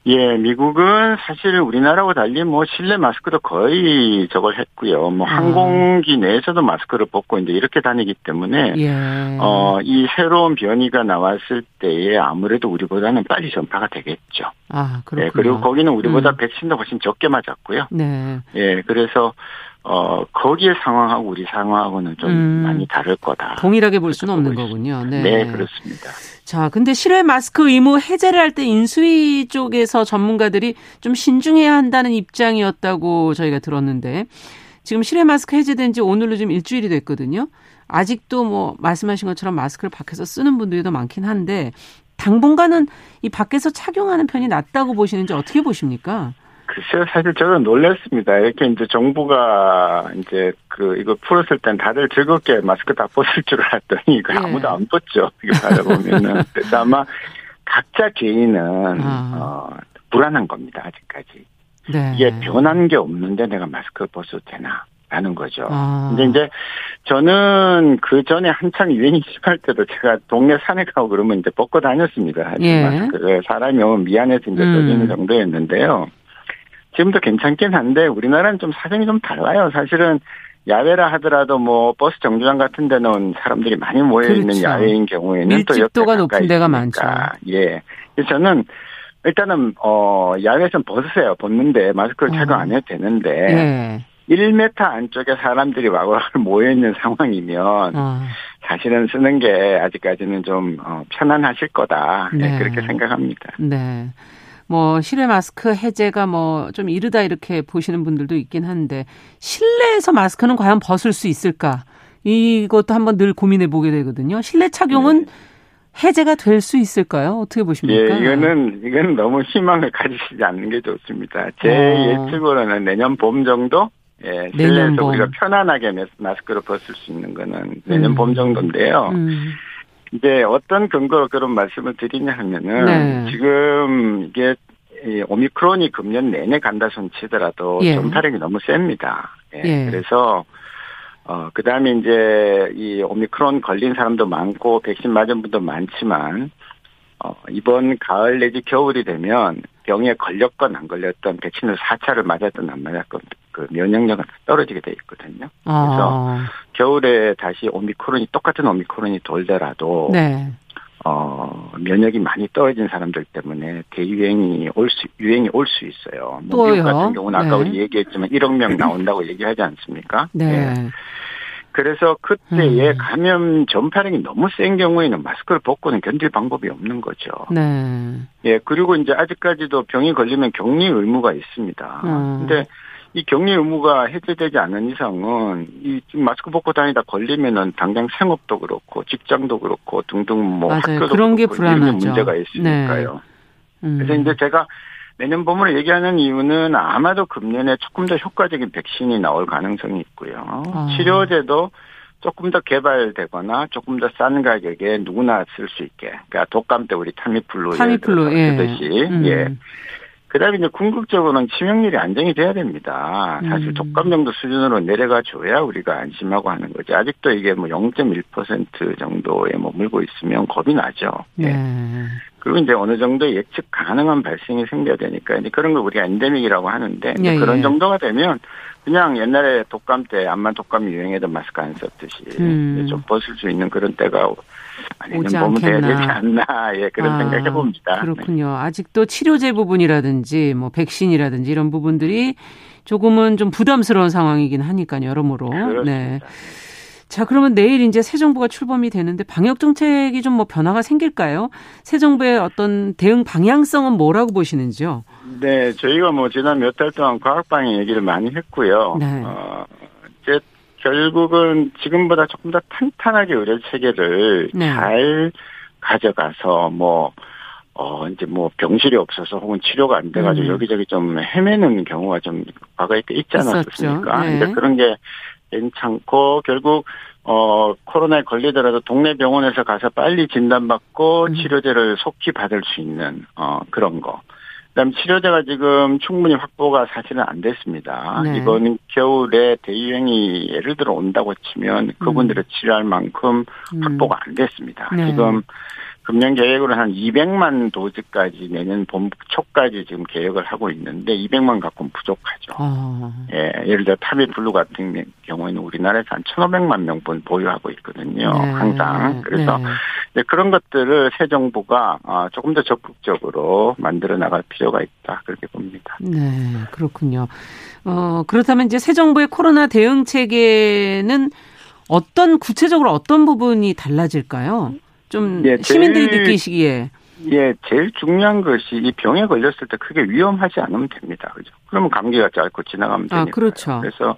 예, 미국은 사실 우리나라와 달리 뭐 실내 마스크도 거의 저걸 했고요. 뭐 아. 항공기 내에서도 마스크를 벗고 이제 이렇게 다니기 때문에 예. 어 이 새로운 변이가 나왔을 때에 아무래도 우리보다는 빨리 전파가 되겠죠. 아, 그렇군요. 예, 그리고 거기는 우리보다 음. 백신도 훨씬 적게 맞았고요. 네. 예, 그래서 어, 거기에 상황하고 우리 상황하고는 좀 음, 많이 다를 거다. 동일하게 볼 수는 없는 거군요. 네. 네, 그렇습니다. 자, 근데 실외 마스크 의무 해제를 할 때 인수위 쪽에서 전문가들이 좀 신중해야 한다는 입장이었다고 저희가 들었는데 지금 실외 마스크 해제된 지 오늘로 좀 일주일이 됐거든요. 아직도 뭐 말씀하신 것처럼 마스크를 밖에서 쓰는 분들이 더 많긴 한데 당분간은 이 밖에서 착용하는 편이 낫다고 보시는지 어떻게 보십니까? 글쎄요, 사실 저는 놀랐습니다. 이렇게 이제 정부가 이제 그 이거 풀었을 땐 다들 즐겁게 마스크 다 벗을 줄 알았더니 이거 네. 아무도 안 벗죠. 이거 받아보면은. 그래서 아마 각자 개인은, 아. 어, 불안한 겁니다. 아직까지. 네. 이게 변한 게 없는데 내가 마스크를 벗어도 되나? 라는 거죠. 아. 근데 이제 저는 그 전에 한창 유행이 시작할 때도 제가 동네 산에 가고 그러면 이제 벗고 다녔습니다. 예. 마스크를 사람이 오면 미안해서 이제 떠지는 음. 정도였는데요. 지금도 괜찮긴 한데 우리나라는 좀 사정이 좀 달라요. 사실은 야외라 하더라도 뭐 버스 정류장 같은 데는 사람들이 많이 모여 있는 그렇죠. 야외인 경우에는 밀집도가 높은 데가 많죠. 예. 그래서 저는 일단은 어 야외에서는 벗으세요. 벗는데 마스크를 착용 안 해도 되는데 예. 1m 안쪽에 사람들이 와글와글 모여 있는 상황이면 어. 사실은 쓰는 게 아직까지는 좀 어, 편안하실 거다 네. 네, 그렇게 생각합니다. 네. 뭐 실외 마스크 해제가 뭐 좀 이르다 이렇게 보시는 분들도 있긴 한데 실내에서 마스크는 과연 벗을 수 있을까? 이것도 한번 늘 고민해 보게 되거든요. 실내 착용은 네. 해제가 될 수 있을까요? 어떻게 보십니까? 예, 이거는 이건 너무 희망을 가지시지 않는 게 좋습니다. 제 어. 예측으로는 내년 봄 정도 예, 실내에서 봄. 우리가 편안하게 마스크를 벗을 수 있는 거는 내년 음. 봄 정도인데요. 음. 이제 어떤 근거로 그런 말씀을 드리냐 하면은 네. 지금 이게 이 오미크론이 금년 내내 간다 손 치더라도 예. 전파력이 너무 셉니다. 예. 예. 그래서 어 그다음에 이제 이 오미크론 걸린 사람도 많고 백신 맞은 분도 많지만 어 이번 가을 내지 겨울이 되면 병에 걸렸건 안 걸렸던 백신을 4차를 맞았던 안 맞았건 그 면역력은 떨어지게 돼 있거든요. 그래서 아. 겨울에 다시 오미크론이 똑같은 오미크론이 돌더라도 네. 어, 면역이 많이 떨어진 사람들 때문에 대유행이 올 수, 유행이 올 수 있어요. 뭐 미국 같은 경우는 아까 네. 우리 얘기했지만 1억 명 나온다고 얘기하지 않습니까? 네. 네. 그래서 그때에 음. 감염 전파력이 너무 센 경우에는 마스크를 벗고는 견딜 방법이 없는 거죠. 네. 예, 그리고 이제 아직까지도 병이 걸리면 격리 의무가 있습니다. 음. 근데 이 격리 의무가 해제되지 않는 이상은 이 마스크 벗고 다니다 걸리면은 당장 생업도 그렇고 직장도 그렇고 등등 뭐 맞아요. 학교도 그런 게 불안하죠. 문제가 있으니까요. 네. 음. 그래서 이제 제가 내년 봄으로 얘기하는 이유는 아마도 금년에 조금 더 효과적인 백신이 나올 가능성이 있고요. 아. 치료제도 조금 더 개발되거나 조금 더 싼 가격에 누구나 쓸 수 있게. 그러니까 독감 때 우리 타미플루 타미플루 예. 듯이 음. 예. 그다음에 이제 궁극적으로는 치명률이 안정이 돼야 됩니다. 사실 음. 독감 정도 수준으로 내려가 줘야 우리가 안심하고 하는 거지. 아직도 이게 뭐 0.1% 정도에 머물고 있으면 겁이 나죠. 네. 예. 그리고 이제 어느 정도 예측 가능한 발생이 생겨야 되니까 이제 그런 걸 우리가 엔데믹이라고 하는데 예, 그런 예. 정도가 되면 그냥 옛날에 독감 때 암만 독감 유행해도 마스크 안 썼듯이 음. 좀 벗을 수 있는 그런 때가 아니는 보면 돼야 되지 않나 예 그런 아, 생각 해 봅니다. 그렇군요. 네. 아직도 치료제 부분이라든지 뭐 백신이라든지 이런 부분들이 조금은 좀 부담스러운 상황이긴 하니까요. 여러모로. 그렇습니다. 네. 자, 그러면 내일 이제 새 정부가 출범이 되는데 방역 정책이 좀 뭐 변화가 생길까요? 새 정부의 어떤 대응 방향성은 뭐라고 보시는지요? 네, 저희가 뭐 지난 몇 달 동안 과학 방역 얘기를 많이 했고요. 네. 어, 이제 결국은 지금보다 조금 더 탄탄하게 의료 체계를 네. 잘 가져가서 뭐 어, 이제 뭐 병실이 없어서 혹은 치료가 안 돼가지고 음. 여기저기 좀 헤매는 경우가 좀 과거에 있지 않았습니까? 네. 근데 그런 게 괜찮고 결국 어 코로나에 걸리더라도 동네 병원에서 가서 빨리 진단받고 음. 치료제를 속히 받을 수 있는 어 그런 거. 그다음 치료제가 지금 충분히 확보가 사실은 안 됐습니다. 네. 이번 겨울에 대유행이 예를 들어 온다고 치면 그분들을 음. 치료할 만큼 음. 확보가 안 됐습니다. 네. 지금 금년 계획으로 한 200만 도즈까지 내년 봄 초까지 지금 계획을 하고 있는데 200만 갖고는 부족하죠. 아. 예, 예를 들어 타미블루 같은 경우에는 우리나라에서 한 1,500만 명분 보유하고 있거든요. 네. 항상. 그래서 네. 그런 것들을 새 정부가 아, 조금 더 적극적으로 만들어 나갈 필요가 있다. 그렇게 봅니다. 네, 그렇군요. 어, 그렇다면 이제 새 정부의 코로나 대응 체계는 어떤 구체적으로 어떤 부분이 달라질까요? 좀 예, 시민들이 제일, 느끼시기에 예, 제일 중요한 것이 이 병에 걸렸을 때 크게 위험하지 않으면 됩니다. 그죠? 그러면 감기가 짧고 지나가면 아, 되니까. 아, 그렇죠. 그래서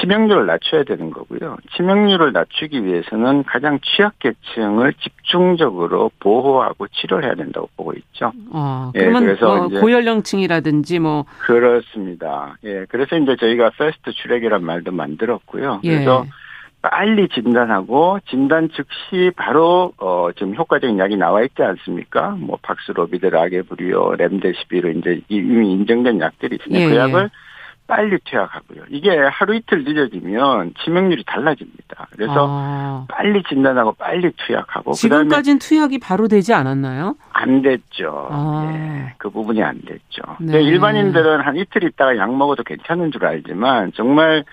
치명률을 낮춰야 되는 거고요. 치명률을 낮추기 위해서는 가장 취약계층을 집중적으로 보호하고 치료를 해야 된다고 보고 있죠. 아, 그러면 예, 그래서 뭐 고연령층이라든지 뭐 그렇습니다. 예, 그래서 이제 저희가 패스트 출액이란 말도 만들었고요. 예. 그래서 빨리 진단하고 진단 즉시 바로 어 지금 효과적인 약이 나와 있지 않습니까? 뭐 박스로비드, 라게브리오, 렘데시비로 이제 이미 인정된 약들이 있으니 예. 그 약을 빨리 투약하고요. 이게 하루 이틀 늦어지면 치명률이 달라집니다. 그래서 아. 빨리 진단하고 빨리 투약하고 지금까지는 투약이 바로 되지 않았나요? 안 됐죠. 아. 네, 그 부분이 안 됐죠. 네. 일반인들은 한 이틀 있다가 약 먹어도 괜찮은 줄 알지만 정말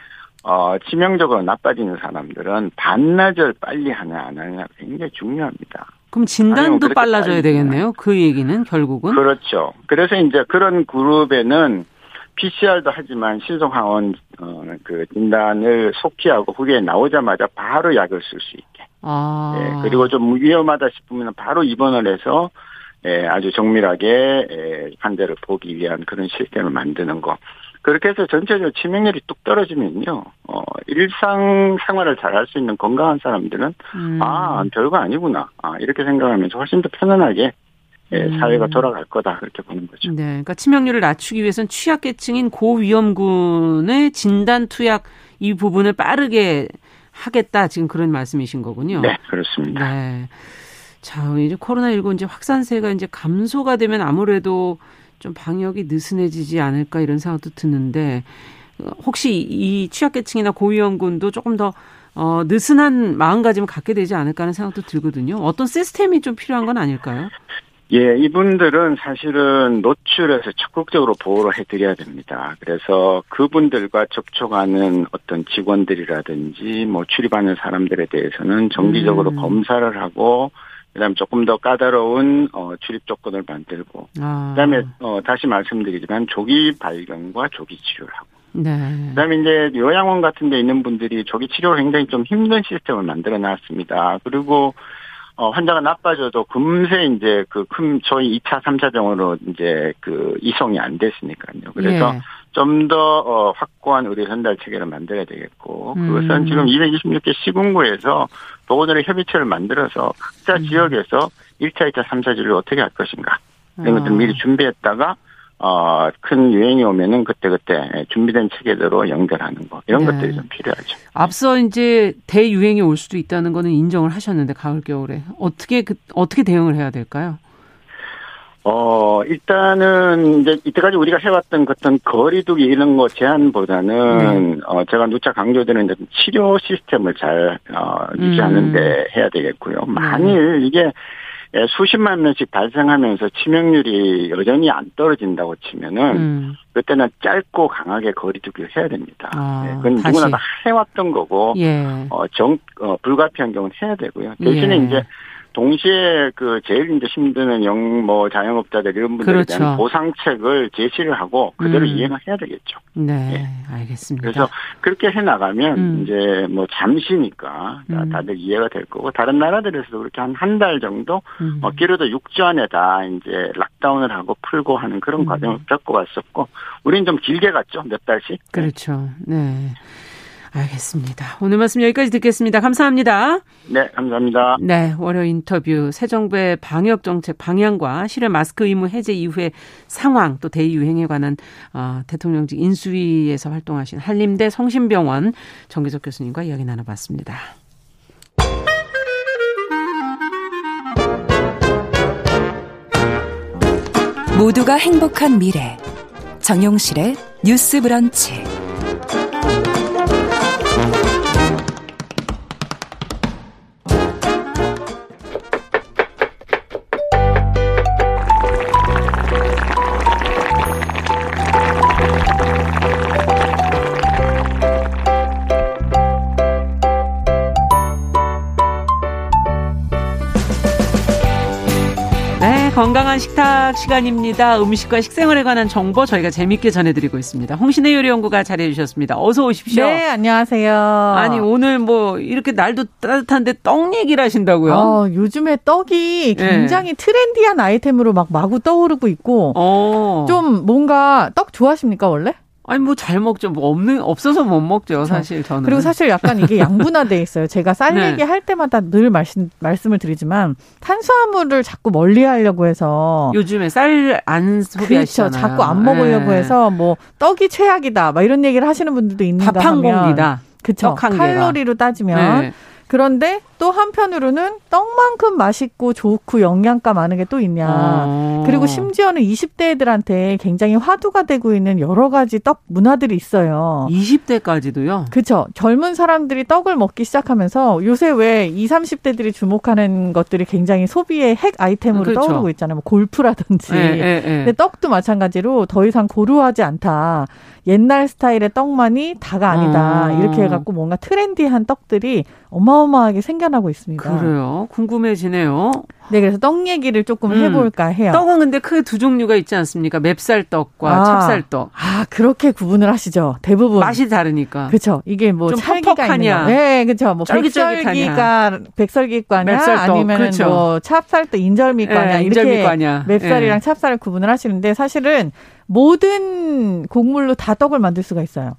어, 치명적으로 나빠지는 사람들은 반나절 빨리 하냐 안 하냐 굉장히 중요합니다. 그럼 진단도 빨라져야 되겠네요. 그 얘기는 결국은 그렇죠. 그래서 이제 그런 그룹에는 PCR도 하지만 신속항원 어, 그 진단을 속히 하고 후기에 나오자마자 바로 약을 쓸 수 있게. 아. 예, 그리고 좀 위험하다 싶으면 바로 입원을 해서 예, 아주 정밀하게 예, 환자를 보기 위한 그런 시스템을 만드는 거. 그렇게 해서 전체적으로 치명률이 뚝 떨어지면요, 어, 일상 생활을 잘 할 수 있는 건강한 사람들은, 음. 아, 별거 아니구나. 아, 이렇게 생각하면서 훨씬 더 편안하게 예, 음. 사회가 돌아갈 거다 그렇게 보는 거죠. 네, 그러니까 치명률을 낮추기 위해서는 취약계층인 고위험군의 진단 투약 이 부분을 빠르게 하겠다 지금 그런 말씀이신 거군요. 네, 그렇습니다. 네. 자, 이제 코로나 19 이제 확산세가 이제 감소가 되면 아무래도 좀 방역이 느슨해지지 않을까 이런 생각도 드는데 혹시 이 취약계층이나 고위험군도 조금 더 어, 느슨한 마음가짐을 갖게 되지 않을까 하는 생각도 들거든요. 어떤 시스템이 좀 필요한 건 아닐까요? 예, 이분들은 사실은 노출에서 적극적으로 보호를 해드려야 됩니다. 그래서 그분들과 접촉하는 어떤 직원들이라든지 뭐 출입하는 사람들에 대해서는 정기적으로 음. 검사를 하고 그다음 조금 더 까다로운 어, 출입 조건을 만들고 아. 그다음에 어, 다시 말씀드리지만 조기 발견과 조기 치료를 하고 네. 그다음에 이제 요양원 같은 데 있는 분들이 조기 치료를 굉장히 좀 힘든 시스템을 만들어 놨습니다. 그리고 어, 환자가 나빠져도 금세 이제 그 큰 저희 2차, 3차 병으로 이제 그 이송이 안 됐으니까요. 그래서 예. 좀더 어, 확고한 의료 전달 체계를 만들어야 되겠고 그것은 음. 지금 226개 시군구에서 보건의료 협의체를 만들어서 각자 음. 지역에서 1차, 2차, 3차 진료를 어떻게 할 것인가 이런 것들 을 아. 미리 준비했다가 어, 큰 유행이 오면은 그때그때 준비된 체계대로 연결하는 거. 이런 네. 것들이 좀 필요하죠. 앞서 이제 대유행이 올 수도 있다는 거는 인정을 하셨는데, 가을, 겨울에. 어떻게, 그, 어떻게 대응을 해야 될까요? 어, 일단은 이제 이때까지 우리가 해왔던 어떤 거리두기 이런 거 제한보다는, 네. 어, 제가 누차 강조드리는 치료 시스템을 잘, 어, 유지하는데 음. 해야 되겠고요. 만일 네. 이게 예, 수십만 명씩 발생하면서 치명률이 여전히 안 떨어진다고 치면은 음. 그때는 짧고 강하게 거리두기를 해야 됩니다. 아, 네, 그건 다시. 누구나 다 해왔던 거고 예. 어 정 어, 불가피한 경우는 해야 되고요. 대신에 예. 이제 동시에 그 제일 이제 힘드는 영 뭐 자영업자들 이런 분들에 그렇죠. 대한 보상책을 제시를 하고 그대로 음. 이행을 해야 되겠죠. 네, 네, 알겠습니다. 그래서 그렇게 해 나가면 음. 이제 뭐 잠시니까 음. 다들 이해가 될 거고 다른 나라들에서도 그렇게 한 한 달 정도 음. 어, 길어도 6주 안에 다 이제 락다운을 하고 풀고 하는 그런 음. 과정을 겪어왔었고 우리는 좀 길게 갔죠 몇 달씩. 그렇죠. 네. 알겠습니다. 오늘 말씀 여기까지 듣겠습니다. 감사합니다. 네, 감사합니다. 네, 월요 인터뷰 새 정부의 방역 정책 방향과 실외 마스크 의무 해제 이후의 상황 또 대유행에 관한 어, 대통령직 인수위에서 활동하신 한림대 성심병원 정기석 교수님과 이야기 나눠봤습니다. 모두가 행복한 미래 정용실의 뉴스 브런치. 식탁 시간입니다. 음식과 식생활에 관한 정보 저희가 재밌게 전해드리고 있습니다. 홍신의 요리연구가 잘해주셨습니다. 어서 오십시오. 네, 안녕하세요. 아니 오늘 뭐 이렇게 날도 따뜻한데 떡 얘기를 하신다고요? 어, 요즘에 떡이 네. 굉장히 네. 트렌디한 아이템으로 막 마구 떠오르고 있고 어. 좀 뭔가 떡 좋아하십니까 원래? 아니 뭐 잘 먹죠. 뭐 없는 없어서 못 먹죠. 사실 저는. 그리고 사실 약간 이게 양분화돼 있어요. 제가 쌀 네. 얘기 할 때마다 늘 말씀 말씀을 드리지만 탄수화물을 자꾸 멀리하려고 해서 요즘에 쌀 안 소비하시잖아요. 그렇죠. 자꾸 안 먹으려고 네. 해서 뭐 떡이 최악이다. 막 이런 얘기를 하시는 분들도 있는가 밥한 공기다. 그쵸. 칼로리로 따지면. 네. 그런데 또 한편으로는 떡만큼 맛있고 좋고 영양가 많은 게 또 있냐. 아. 그리고 심지어는 20대 애들한테 굉장히 화두가 되고 있는 여러 가지 떡 문화들이 있어요. 20대까지도요? 그렇죠. 젊은 사람들이 떡을 먹기 시작하면서 요새 왜 20, 30대들이 주목하는 것들이 굉장히 소비의 핵 아이템으로 그렇죠. 떠오르고 있잖아요. 뭐 골프라든지. 네, 네, 네. 근데 떡도 마찬가지로 더 이상 고루하지 않다. 옛날 스타일의 떡만이 다가 아니다. 음. 이렇게 해갖고 뭔가 트렌디한 떡들이 어마어마하게 생겨나고 있습니다. 그래요. 궁금해지네요. 네, 그래서 떡 얘기를 조금 음. 해볼까 해요. 떡은 근데 크게 두 종류가 있지 않습니까? 맵쌀떡과 아. 찹쌀떡. 아, 그렇게 구분을 하시죠. 대부분. 맛이 다르니까. 그렇죠. 이게 뭐 찰기가 있냐. 네, 그렇죠. 뭐 백설기가 백설기과냐 아니면 그렇죠. 뭐 찹쌀떡 인절미과냐 네, 이렇게 인절미과냐. 맵쌀이랑 네. 찹쌀을 구분을 하시는데 사실은 모든 곡물로 다 떡을 만들 수가 있어요.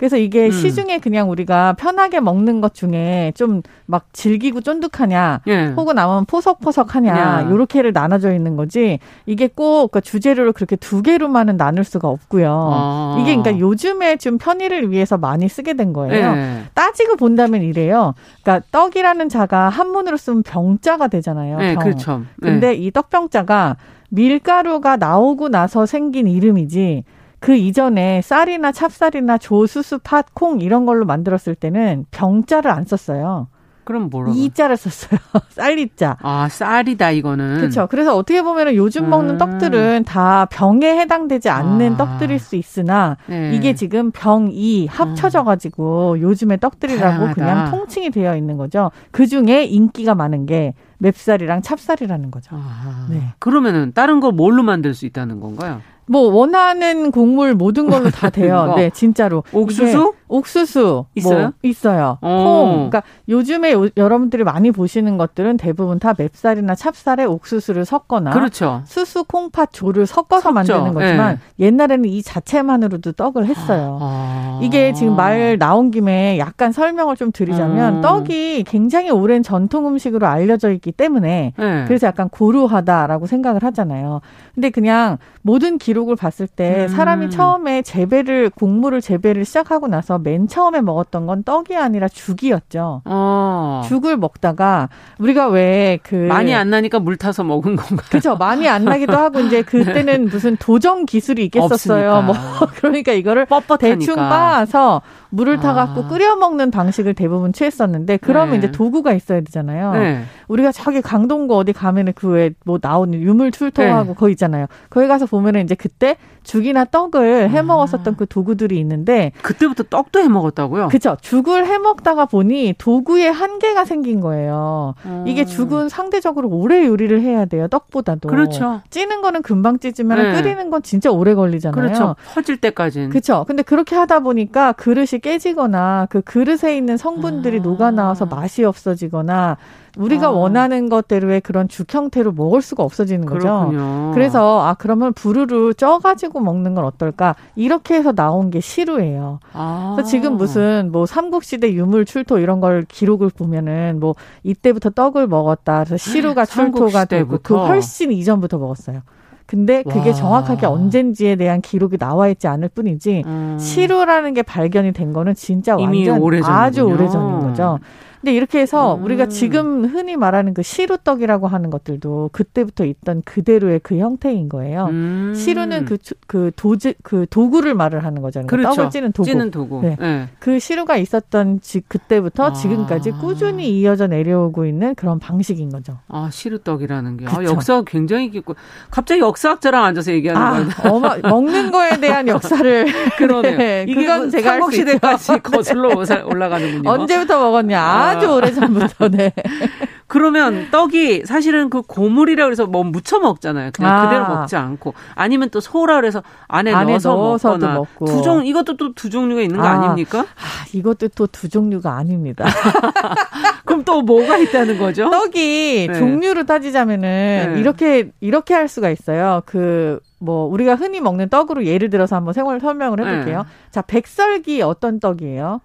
그래서 이게 음. 시중에 그냥 우리가 편하게 먹는 것 중에 좀 막 질기고 쫀득하냐, 예. 혹은 아니면 포석포석하냐, 예. 요렇게를 나눠져 있는 거지. 이게 꼭그 주재료를 그렇게 두 개로만은 나눌 수가 없고요. 아. 이게 그러니까 요즘에 좀 편의를 위해서 많이 쓰게 된 거예요. 예. 따지고 본다면 이래요. 그러니까 떡이라는 자가 한문으로 쓰면 병자가 되잖아요. 네, 병. 그렇죠. 근데 이 떡병자가 밀가루가 나오고 나서 생긴 이름이지 그 이전에 쌀이나 찹쌀이나 조 수수, 팥, 콩 이런 걸로 만들었을 때는 병자를 안 썼어요. 그럼 뭐라고? 이자를 썼어요. 쌀이자. 아, 쌀이다 이거는. 그렇죠. 그래서 어떻게 보면은 요즘 음. 먹는 떡들은 다 병에 해당되지 않는 아. 떡들일 수 있으나 네. 이게 지금 병이 합쳐져 가지고 음. 요즘의 떡들이라고 다양하다. 그냥 통칭이 되어 있는 거죠. 그 중에 인기가 많은 게 맵쌀이랑 찹쌀이라는 거죠. 아. 네. 그러면은 다른 거 뭘로 만들 수 있다는 건가요? 뭐 원하는 곡물 모든 걸로 다 돼요. 네, 진짜로. 옥수수? 옥수수 뭐 있어요? 뭐 있어요. 오. 콩. 그러니까 요즘에 요, 여러분들이 많이 보시는 것들은 대부분 다 맵쌀이나 찹쌀에 옥수수를 섞거나 그렇죠. 수수, 콩팥, 조를 섞어서 섞죠. 만드는 거지만 네. 옛날에는 이 자체만으로도 떡을 했어요. 아. 이게 지금 말 나온 김에 약간 설명을 좀 드리자면 음. 떡이 굉장히 오랜 전통 음식으로 알려져 있기 때문에 네. 그래서 약간 고루하다라고 생각을 하잖아요. 근데 그냥 모든 기록 을 봤을 때 음. 사람이 처음에 재배를 곡물을 재배를 시작하고 나서 맨 처음에 먹었던 건 떡이 아니라 죽이었죠. 어. 죽을 먹다가 우리가 왜 그 많이 안 나니까 물 타서 먹은 건가요? 그렇죠. 많이 안 나기도 하고 이제 그때는 무슨 도정 기술이 있겠었어요. 없으니까. 뭐 그러니까 이거를 뻣뻣하니까. 대충 빻아서 물을 아. 타갖고 끓여 먹는 방식을 대부분 취했었는데 그러면 네. 이제 도구가 있어야 되잖아요. 네. 우리가 저기 강동구 어디 가면은 그왜 뭐 나오는 유물 출토하고 네. 거 있잖아요. 거기 가서 보면은 이제 그때 죽이나 떡을 해 아. 먹었었던 아. 그 도구들이 있는데 그때부터 떡도 해 먹었다고요? 그렇죠. 죽을 해 먹다가 보니 도구의 한계가 생긴 거예요. 음. 이게 죽은 상대적으로 오래 요리를 해야 돼요. 떡보다도. 그렇죠. 찌는 거는 금방 찌지만 네. 끓이는 건 진짜 오래 걸리잖아요. 그렇죠. 퍼질 때까지는. 그렇죠. 근데 그렇게 하다 보니까 그릇이 깨지거나 그 그릇에 있는 성분들이 아. 녹아 나와서 맛이 없어지거나 우리가 아. 원하는 것대로의 그런 죽 형태로 먹을 수가 없어지는 거죠. 그렇군요. 그래서 아 그러면 부르르 쪄가지고 먹는 건 어떨까? 이렇게 해서 나온 게 시루예요. 아. 그래서 지금 무슨 뭐 삼국시대 유물 출토 이런 걸 기록을 보면은 뭐 이때부터 떡을 먹었다. 그래서 시루가 출토가 되고 그 훨씬 이전부터 먹었어요. 근데 그게 와. 정확하게 언젠지에 대한 기록이 나와 있지 않을 뿐이지 음. 시루라는 게 발견이 된 거는 진짜 완전 아주 오래전인 거죠. 근데 이렇게 해서 음. 우리가 지금 흔히 말하는 그 시루떡이라고 하는 것들도 그때부터 있던 그대로의 그 형태인 거예요. 음. 시루는 그, 그 도지, 그 도구를 말을 하는 거잖아요. 그렇죠. 떡을 찌는 도구. 찌는 도구. 네. 네. 그 시루가 있었던 지, 그때부터 아. 지금까지 꾸준히 이어져 내려오고 있는 그런 방식인 거죠. 아, 시루떡이라는 게. 아, 역사가 굉장히 깊고. 갑자기 역사학자랑 앉아서 얘기하는 아, 거예요. 어마, 먹는 거에 대한 역사를. 그러네요. 네, 그건 뭐 제가 삼국시대까지 거슬러 올라가는군요. 언제부터 먹었냐. 아주 오래 전부터 네. 그러면 떡이 사실은 그 고물이라 그래서 뭐 무쳐 먹잖아요. 그냥 아. 그대로 먹지 않고 아니면 또 소라 그래서 안에, 안에 넣어서 먹거나 먹고. 두 종 이것도 또 두 종류가 있는 거 아. 아닙니까? 아, 이것도 또 두 종류가 아닙니다. 그럼 또 뭐가 있다는 거죠? 떡이 네. 종류로 따지자면은 네. 이렇게 이렇게 할 수가 있어요. 그뭐 우리가 흔히 먹는 떡으로 예를 들어서 한번 생활 설명을 해볼게요. 네. 자 백설기 어떤 떡이에요?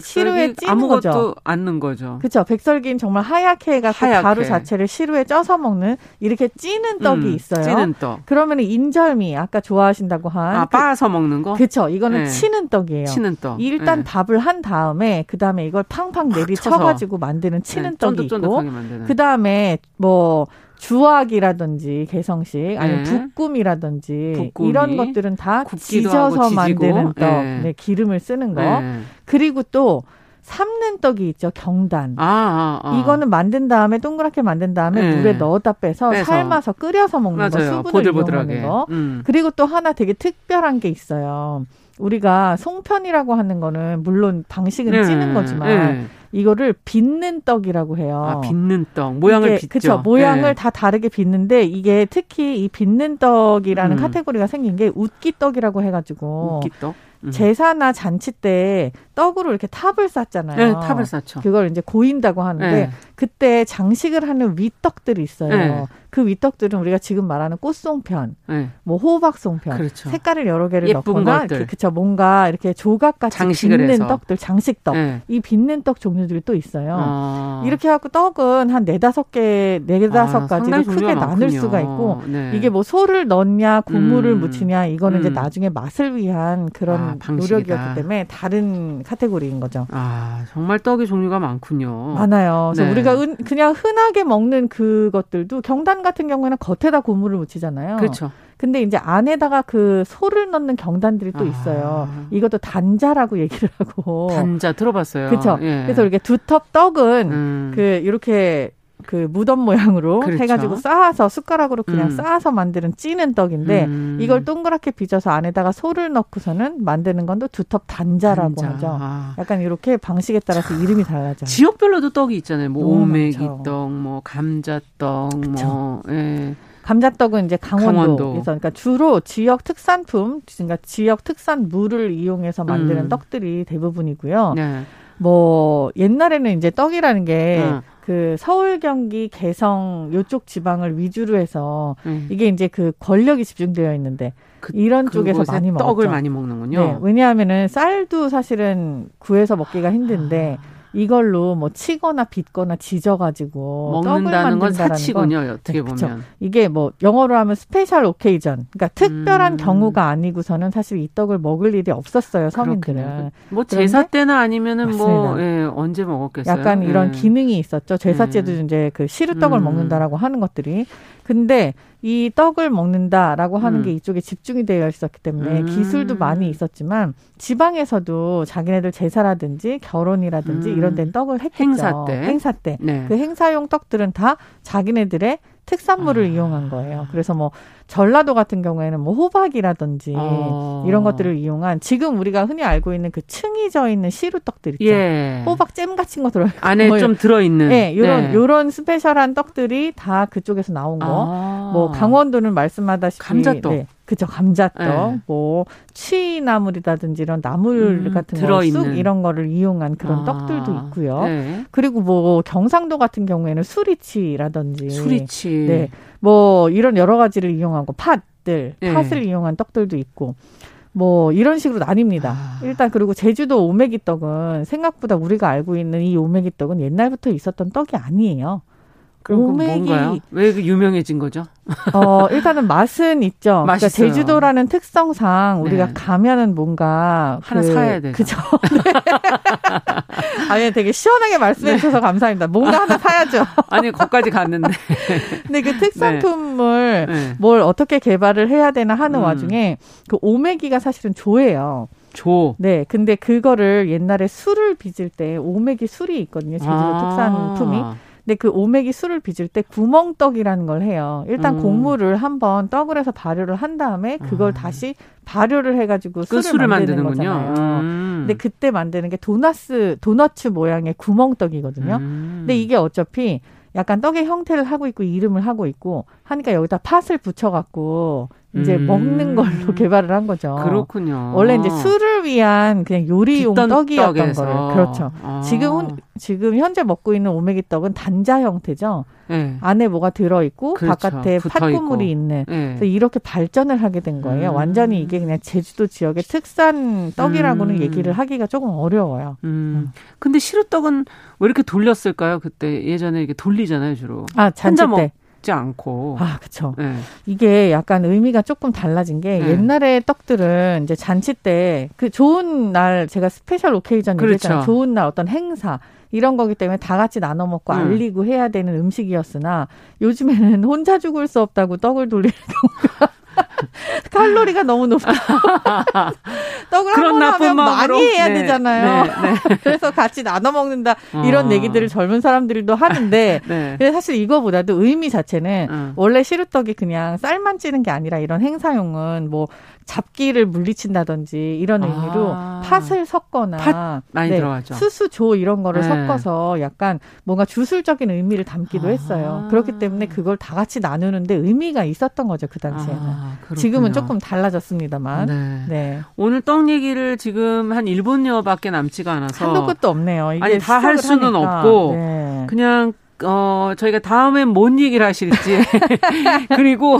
시루에 찌는 아무것도 거죠. 않는 거죠. 그렇죠. 백설기는 정말 하얗게 해갖고 하얗게. 가루 자체를 시루에 쪄서 먹는 이렇게 찌는 떡이 음, 있어요. 찌는 떡. 그러면 인절미 아까 좋아하신다고 한 아, 그, 빻아서 먹는 거? 그렇죠. 이거는 네. 치는 떡이에요. 치는 떡. 일단 네. 밥을 한 다음에 그 다음에 이걸 팡팡 내리 쳐가지고 만드는 치는 네, 떡이 있고 그 다음에 뭐 주악이라든지 개성식 아니면 네. 붓꿈이라든지 붓꿈이. 이런 것들은 다 지져서 만드는 떡, 네. 네. 기름을 쓰는 거. 네. 그리고 또 삶는 떡이 있죠 경단. 아, 아, 아. 이거는 만든 다음에 동그랗게 만든 다음에 네. 물에 넣었다 빼서, 빼서, 삶아서 끓여서 먹는 맞아요. 거, 수분을 보들보들하게. 이용하는 거. 음. 그리고 또 하나 되게 특별한 게 있어요. 우리가 송편이라고 하는 거는 물론 방식은 네. 찌는 거지만 네. 이거를 빚는 떡이라고 해요. 아, 빚는 떡. 모양을 빚죠. 그렇죠. 모양을 네. 다 다르게 빚는데 이게 특히 이 빚는 떡이라는 음. 카테고리가 생긴 게 웃기 떡이라고 해 가지고 웃기 떡? 음. 제사나 잔치 때 떡으로 이렇게 탑을 쌓잖아요. 네, 탑을 쌓죠. 그걸 이제 고인다고 하는데 네. 그때 장식을 하는 윗떡들이 있어요. 네. 그 윗떡들은 우리가 지금 말하는 꽃송편, 네. 뭐 호박송편, 그렇죠. 색깔을 여러 개를 넣거나 그쵸 뭔가 이렇게 조각같이 장식을 빚는 해서. 떡들, 장식떡, 네. 이 빚는 떡 종류들이 또 있어요. 아. 이렇게 해갖고 떡은 한 네다섯 개, 네다섯 아, 가지로 크게 나눌 수가 있고 네. 이게 뭐 소를 넣냐, 국물을 음. 묻히냐 이거는 음. 이제 나중에 맛을 위한 그런 아, 노력이었기 때문에 다른 카테고리인 거죠. 아 정말 떡의 종류가 많군요. 많아요. 그래서 네. 우리가 은, 그냥 흔하게 먹는 그것들도 경단 같은 경우에는 겉에다 고무를 묻히잖아요. 그렇죠. 근데 이제 안에다가 그 소를 넣는 경단들이 또 있어요. 아. 이것도 단자라고 얘기를 하고. 단자 들어봤어요. 그렇죠. 예. 그래서 이렇게 두텁 떡은 음. 그 이렇게 그 무덤 모양으로 그렇죠. 해가지고 쌓아서 숟가락으로 그냥 음. 쌓아서 만드는 찌는 떡인데 음. 이걸 동그랗게 빚어서 안에다가 소를 넣고서는 만드는 건 또 두텁 단자라고 단자. 하죠. 아. 약간 이렇게 방식에 따라서 이름이 달라져요. 지역별로도 떡이 있잖아요. 뭐 오메기 떡, 뭐 감자떡, 그쵸. 뭐 예. 감자떡은 이제 강원도에서 강원도. 그러니까 주로 지역 특산품, 그러니까 지역 특산물을 이용해서 만드는 음. 떡들이 대부분이고요. 네. 뭐 옛날에는 이제 떡이라는 게 음. 그 서울, 경기, 개성 요쪽 지방을 위주로 해서 음. 이게 이제 그 권력이 집중되어 있는데 그, 이런 쪽에서 많이 먹었죠. 떡을 많이 먹는군요. 네, 왜냐하면은 쌀도 사실은 구해서 먹기가 힘든데 아. 이걸로 뭐 치거나 빚거나 지져가지고 먹는다는 건 사치군요. 건. 어떻게 네, 보면 그쵸. 이게 뭐 영어로 하면 special occasion, 그러니까 특별한 음. 경우가 아니고서는 사실 이 떡을 먹을 일이 없었어요 서민들은. 그렇군요. 뭐 제사 때나 아니면은 뭐 예, 언제 먹었겠어요. 약간 이런 예. 기능이 있었죠. 제사때도 예. 이제 그 시루떡을 음. 먹는다라고 하는 것들이. 근데 이 떡을 먹는다라고 하는 음. 게 이쪽에 집중이 되어 있었기 때문에 음. 기술도 많이 있었지만 지방에서도 자기네들 제사라든지 결혼이라든지 음. 이런 데는 떡을 했겠죠. 행사 때. 행사 때. 네. 그 행사용 떡들은 다 자기네들의 특산물을 아. 이용한 거예요. 그래서 뭐 전라도 같은 경우에는 뭐 호박이라든지 아. 이런 것들을 이용한 지금 우리가 흔히 알고 있는 그 층이 져 있는 시루떡들 있죠. 예. 호박 잼 같은 거 들어 안에 뭐, 좀 들어 있는. 네, 요런 네. 요런 스페셜한 떡들이 다 그쪽에서 나온 거. 아. 뭐 강원도는 말씀하다시피 감자떡. 네. 그죠 감자떡, 네. 뭐 취나물이라든지 이런 나물 음, 같은 거, 쑥 이런 거를 이용한 그런 아, 떡들도 있고요. 네. 그리고 뭐 경상도 같은 경우에는 수리치라든지, 수리치, 네, 뭐 이런 여러 가지를 이용하고 팥들, 네. 팥을 이용한 떡들도 있고. 뭐 이런 식으로 나뉩니다. 아. 일단 그리고 제주도 오메기 떡은 생각보다 우리가 알고 있는 이 오메기 떡은 옛날부터 있었던 떡이 아니에요. 오메기 왜그 유명해진 거죠? 어 일단은 맛은 있죠. 그러니까 제주도라는 특성상 우리가 네. 가면은 뭔가 하나 그, 사야 돼. 그죠? 네. 아니 되게 시원하게 말씀해 주셔서 네. 감사합니다. 뭔가 하나 사야죠. 아니 거기까지 갔는데. 근데 그 특산품을 네. 네. 뭘 어떻게 개발을 해야 되나 하는 음. 와중에 그 오메기가 사실은 조예요. 조. 네. 근데 그거를 옛날에 술을 빚을 때 오메기 술이 있거든요. 제주도 아. 특산품이. 근데 그 오메기 술을 빚을 때 구멍떡이라는 걸 해요. 일단 음. 곡물을 한번 떡을 해서 발효를 한 다음에 그걸 아. 다시 발효를 해가지고 그 술을, 술을 만드는 거잖아요. 음. 근데 그때 만드는 게 도나스 도너츠 모양의 구멍떡이거든요. 음. 근데 이게 어차피 약간 떡의 형태를 하고 있고 이름을 하고 있고 하니까 여기다 팥을 붙여갖고 이제 음. 먹는 걸로 개발을 한 거죠. 그렇군요. 원래 이제 술을 위한 그냥 요리용 떡이었던 떡에서. 거예요. 그렇죠. 아. 지금은 지금 현재 먹고 있는 오메기 떡은 단자 형태죠. 네. 안에 뭐가 들어 있고 그렇죠. 바깥에 팥국물이 있는. 네. 그래서 이렇게 발전을 하게 된 거예요. 음. 완전히 이게 그냥 제주도 지역의 특산 떡이라고는 음. 얘기를 하기가 조금 어려워요. 음. 음. 근데 시루떡은 왜 이렇게 돌렸을까요? 그때 예전에 이게 돌리잖아요, 주로. 아, 잔치 때. 먹지 않고. 아, 그쵸. 네. 이게 약간 의미가 조금 달라진 게 네. 옛날에 떡들은 이제 잔치 때 그 좋은 날 제가 special occasion 그렇죠. 얘기했잖아요. 좋은 날 어떤 행사 이런 거기 때문에 다 같이 나눠 먹고 음. 알리고 해야 되는 음식이었으나 요즘에는 혼자 죽을 수 없다고 떡을 돌리는 경우가 칼로리가 너무 높다. 떡을 한번 하면 많이 해야 네, 되잖아요. 네, 네. 그래서 같이 나눠 먹는다 이런 어. 얘기들을 젊은 사람들도 하는데 네. 근데 사실 이거보다도 의미 자체는 어. 원래 시루떡이 그냥 쌀만 찌는 게 아니라 이런 행사용은 뭐 잡기를 물리친다든지 이런 아. 의미로 아. 팥을 섞거나 팥 많이 네, 들어가죠. 수수조 이런 거를 네. 섞어서 약간 뭔가 주술적인 의미를 담기도 아. 했어요. 그렇기 때문에 그걸 다 같이 나누는데 의미가 있었던 거죠 그 당시에는. 아, 지금은 조금 달라졌습니다만. 네. 네. 오늘 떡 얘기를 지금 한 1분여밖에 남지가 않아서 한도 끝도 없네요. 아니 다 할 수는 하니까. 없고 네. 그냥 어, 저희가 다음엔 뭔 얘기를 하실지. 그리고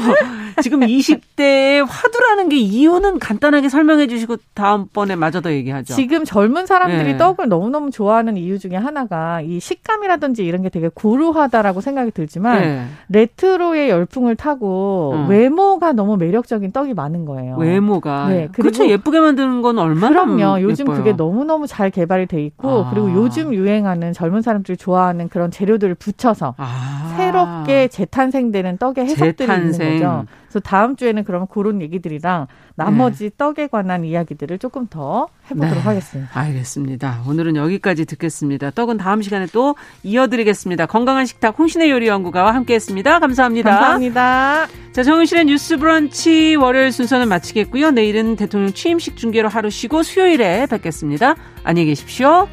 지금 20대의 화두라는 게 이유는 간단하게 설명해 주시고 다음번에 마저 더 얘기하죠. 지금 젊은 사람들이 네. 떡을 너무너무 좋아하는 이유 중에 하나가 이 식감이라든지 이런 게 되게 고루하다라고 생각이 들지만 네. 레트로의 열풍을 타고 어. 외모가 너무 매력적인 떡이 많은 거예요. 외모가. 네. 그렇죠. 예쁘게 만드는 건 얼마나 그럼요. 요즘 예뻐요. 그게 너무너무 잘 개발이 돼 있고 아. 그리고 요즘 유행하는 젊은 사람들이 좋아하는 그런 재료들을 붙여서 아. 새롭게 재탄생되는 떡의 해석들이 재탄생. 있는 거죠. 그래서 다음 주에는 그러면 그런 얘기들이랑 나머지 네. 떡에 관한 이야기들을 조금 더 해보도록 네. 하겠습니다. 알겠습니다. 오늘은 여기까지 듣겠습니다. 떡은 다음 시간에 또 이어드리겠습니다. 건강한 식탁 홍신의 요리 연구가와 함께했습니다. 감사합니다. 감사합니다. 자, 정은실의 뉴스 브런치 월요일 순서는 마치겠고요. 내일은 대통령 취임식 중계로 하루 쉬고 수요일에 뵙겠습니다. 안녕히 계십시오.